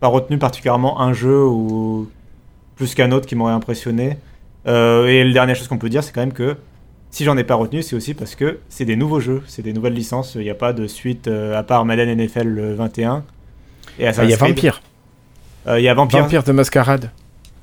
pas retenu particulièrement un jeu ou plus qu'un autre qui m'aurait impressionné. Euh, et la dernière chose qu'on peut dire, c'est quand même que si j'en ai pas retenu, c'est aussi parce que c'est des nouveaux jeux, c'est des nouvelles licences. Il n'y a pas de suite euh, à part Madden NFL 21. Et Ah, Il y a. Vampire. Euh, Il y a Vampire. Vampire de Mascarade.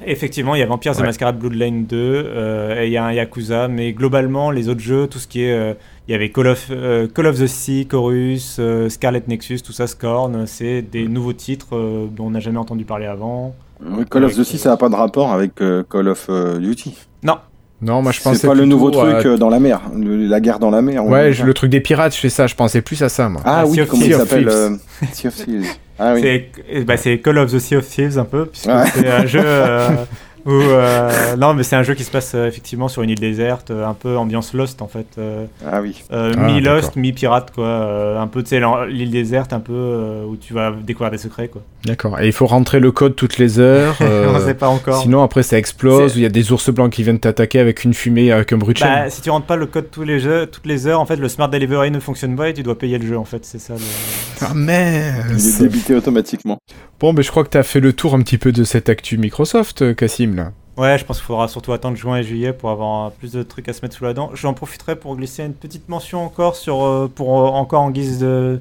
Effectivement, il y a Vampires the Ouais. Masquerade Bloodline 2, euh, et il y a un Yakuza, mais globalement, les autres jeux, tout ce qui est. euh, il y avait Call of, euh, Call of the Sea, Chorus, euh, Scarlet Nexus, tout ça, Scorn, c'est des nouveaux titres euh, dont on n'a jamais entendu parler avant. Ouais, Call of Duty, euh, ça n'a pas de rapport avec euh, Call of Duty. Non, Non, moi je pensais C'est pas le nouveau truc euh, dans la mer, le- la guerre dans la mer. Ouais, je- le truc des pirates, je fais ça. Je pensais plus à ça, moi. Ah Ah, oui, Sea of comment il s'appelle Sea of Sea of Thieves. Ah oui. c'est eh ben, c'est Call of the Sea of Thieves un peu, puisque Ouais. c'est un jeu. Ou, euh, non, mais c'est un jeu qui se passe euh, effectivement sur une île déserte, euh, un peu ambiance Lost en fait. euh, Ah oui. euh, Ah, mi-Lost, d'accord. mi-pirate quoi. euh, un peu, tu sais, l'île déserte, un peu euh, où tu vas découvrir des secrets quoi. D'accord. Et il faut rentrer le code toutes les heures. euh, On sait pas encore. Sinon, après, ça explose, il y a des ours blancs qui viennent t'attaquer avec une fumée, avec un bruit de. Bah, si tu rentres pas le code tous les jeux, toutes les heures, en fait, le Smart Delivery ne fonctionne pas et tu dois payer le jeu en fait. C'est ça. Le... Ah, mais Il est débité automatiquement. Bon, mais je crois que tu as fait le tour un petit peu de cette actu Microsoft, Cassim, là. Ouais, je pense qu'il faudra surtout attendre juin et juillet pour avoir plus de trucs à se mettre sous la dent. J'en profiterai pour glisser une petite mention encore sur euh, pour euh, encore en guise de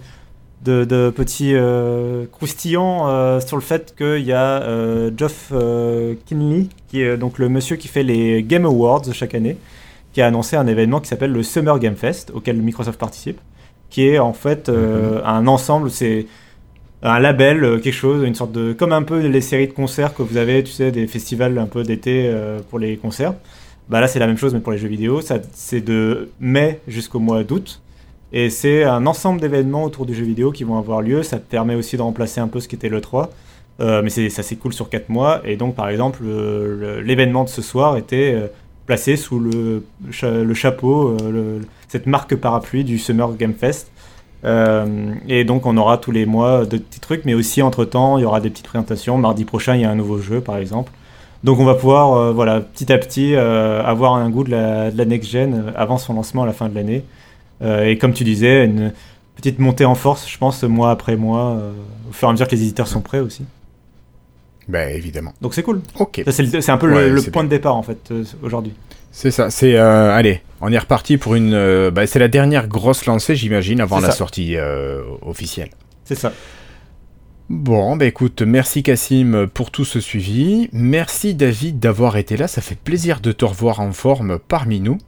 de, de petits euh, croustillants euh, sur le fait qu'il y a euh, Geoff Kinley, qui est donc le monsieur qui fait les Game Awards chaque année, qui a annoncé un événement qui s'appelle le Summer Game Fest, auquel Microsoft participe, qui est en fait euh, un ensemble, c'est un label, euh, quelque chose, une sorte de. Comme un peu les séries de concerts que vous avez, tu sais, des festivals un peu d'été euh, pour les concerts. Bah là, c'est la même chose, mais pour les jeux vidéo. C'est de mai jusqu'au mois d'août. Et c'est un ensemble d'événements autour du jeu vidéo qui vont avoir lieu. Ça te permet aussi de remplacer un peu ce qui était l'E3. Euh, mais ça s'écoule sur 4 mois. Et donc, par exemple, le- le- l'événement de ce soir était placé sous le, cha- le chapeau, cette marque parapluie du Summer Game Fest. Euh, et donc on aura tous les mois de petits trucs, mais aussi entre-temps, il y aura des petites présentations. Mardi prochain, il y a un nouveau jeu, par exemple. Donc on va pouvoir, euh, voilà, petit à petit, euh, avoir un goût de la, de la next-gen avant son lancement à la fin de l'année. Et comme tu disais, une petite montée en force, je pense, mois après mois, au fur et à mesure que les éditeurs sont prêts aussi. Bah, évidemment. Donc c'est cool. Ok. C'est un peu le- Ouais, le, c'est point bien. de départ, en fait, aujourd'hui. C'est ça, c'est... euh, allez, on est reparti pour une... euh, bah, c'est la dernière grosse lancée, j'imagine, avant la ça. sortie euh, officielle. C'est ça. Bon, bah écoute, merci Cassim pour tout ce suivi. Merci David d'avoir été là, ça fait plaisir de te revoir en forme parmi nous.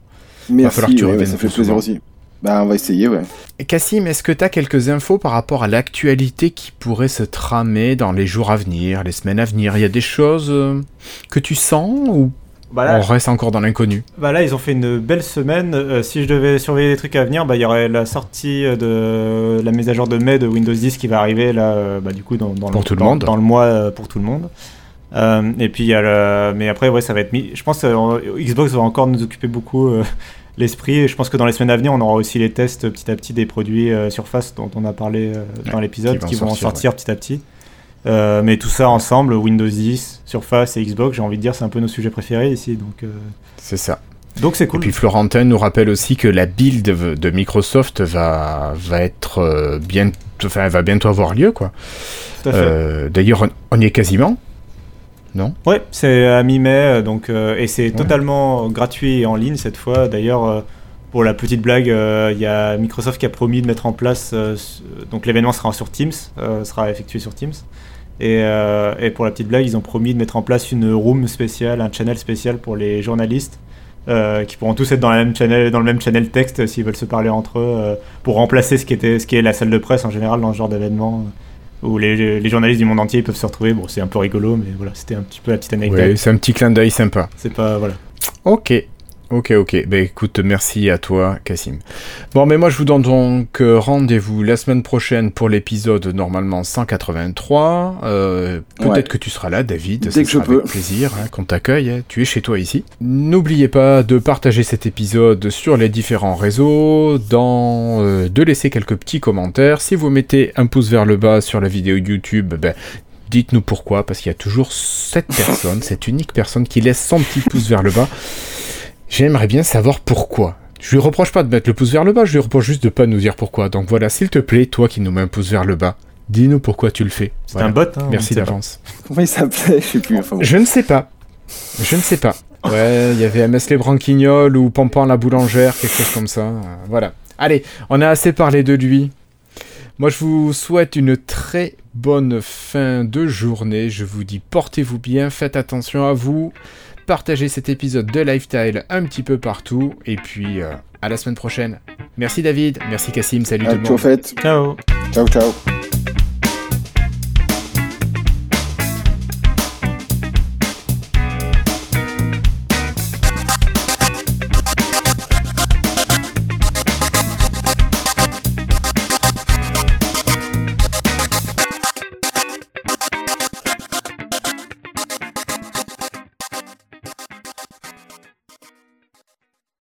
Merci, falloir que tu ouais, ouais, reviennes ça fait plaisir souvent. aussi. Bah, on va essayer, ouais. Cassim, est-ce que tu as quelques infos par rapport à l'actualité qui pourrait se tramer dans les jours à venir, les semaines à venir? Il y a des choses que tu sens ou Bah là, on reste encore dans l'inconnu Bah là, ils ont fait une belle semaine. Euh, si je devais surveiller les trucs à venir, bah, il y aurait la sortie de la mise à jour de mai de Windows 10 qui va arriver là, euh, bah, du coup, dans, dans Pour le, tout le dans- monde. dans le mois euh, pour tout le monde. Euh, et puis y a le... mais après ouais ça va être mis. Je pense que euh, Xbox va encore nous occuper beaucoup l'esprit. Et je pense que dans les semaines à venir, on aura aussi les tests petit à petit des produits Surface dont on a parlé dans Ouais, l'épisode qui qui vont sortir, petit à petit. Euh, mais tout ça ensemble, Windows 10, Surface et Xbox, j'ai envie de dire, c'est un peu nos sujets préférés ici. Donc, euh, C'est ça. donc c'est Et cool. puis Florentin nous rappelle aussi que la build de, Microsoft va, va être euh, bien, enfin, va bientôt avoir lieu quoi. Euh, D'ailleurs, on, y est quasiment. Non? Ouais, c'est à mi-mai, donc et c'est totalement gratuit et en ligne cette fois. D'ailleurs, pour la petite blague, euh, il y a Microsoft qui a promis de mettre en place. euh, ce- donc l'événement sera sur Teams, euh, sera effectué sur Teams. Et, euh, et pour la petite blague, ils ont promis de mettre en place une room spéciale, un channel spécial pour les journalistes. euh, qui pourront tous être dans, la même channel, dans le même channel texte s'ils veulent se parler entre eux euh, pour remplacer ce qui, était, ce qui est la salle de presse en général dans ce genre d'événement où les, les journalistes du monde entier peuvent se retrouver. Bon, c'est un peu rigolo, mais voilà, c'était un petit peu la petite anecdote. Oui, c'est un petit clin d'œil sympa. C'est pas voilà. Ok. Ok, ok. Ben écoute, merci à toi, Cassim. Bon, mais moi je vous donne donc euh, rendez-vous la semaine prochaine pour l'épisode normalement 183. Euh, Peut-être Ouais. que tu seras là, David. Dès ça que je sera peux. avec plaisir hein, qu'on t'accueille. hein. Tu es chez toi ici. N'oubliez pas de partager cet épisode sur les différents réseaux, dans, euh, de laisser quelques petits commentaires. Si vous mettez un pouce vers le bas sur la vidéo YouTube, ben, dites-nous pourquoi, parce qu'il y a toujours cette personne, cette unique personne qui laisse son petit pouce vers le bas. J'aimerais bien savoir pourquoi. Je lui reproche pas de mettre le pouce vers le bas, je lui reproche juste de pas nous dire pourquoi. Donc voilà, s'il te plaît, toi qui nous mets un pouce vers le bas, dis-nous pourquoi tu le fais. C'est Voilà. un bot. Hein, Merci d'avance. Comment il s'appelait Je sais plus. Enfin, bon. Je ne sais pas. Je ne sais pas. Ouais, il y avait MS les Branquignoles ou Pampan la boulangère, quelque chose comme ça. Euh, Voilà. Allez, on a assez parlé de lui. Moi, je vous souhaite une très bonne fin de journée. Je vous dis portez-vous bien, faites attention à vous. Partagez cet épisode de Lifestyle un petit peu partout. Et puis, euh, à la semaine prochaine. Merci David, merci Cassim, salut Ah, tout le monde. fait. Ciao. Ciao, ciao.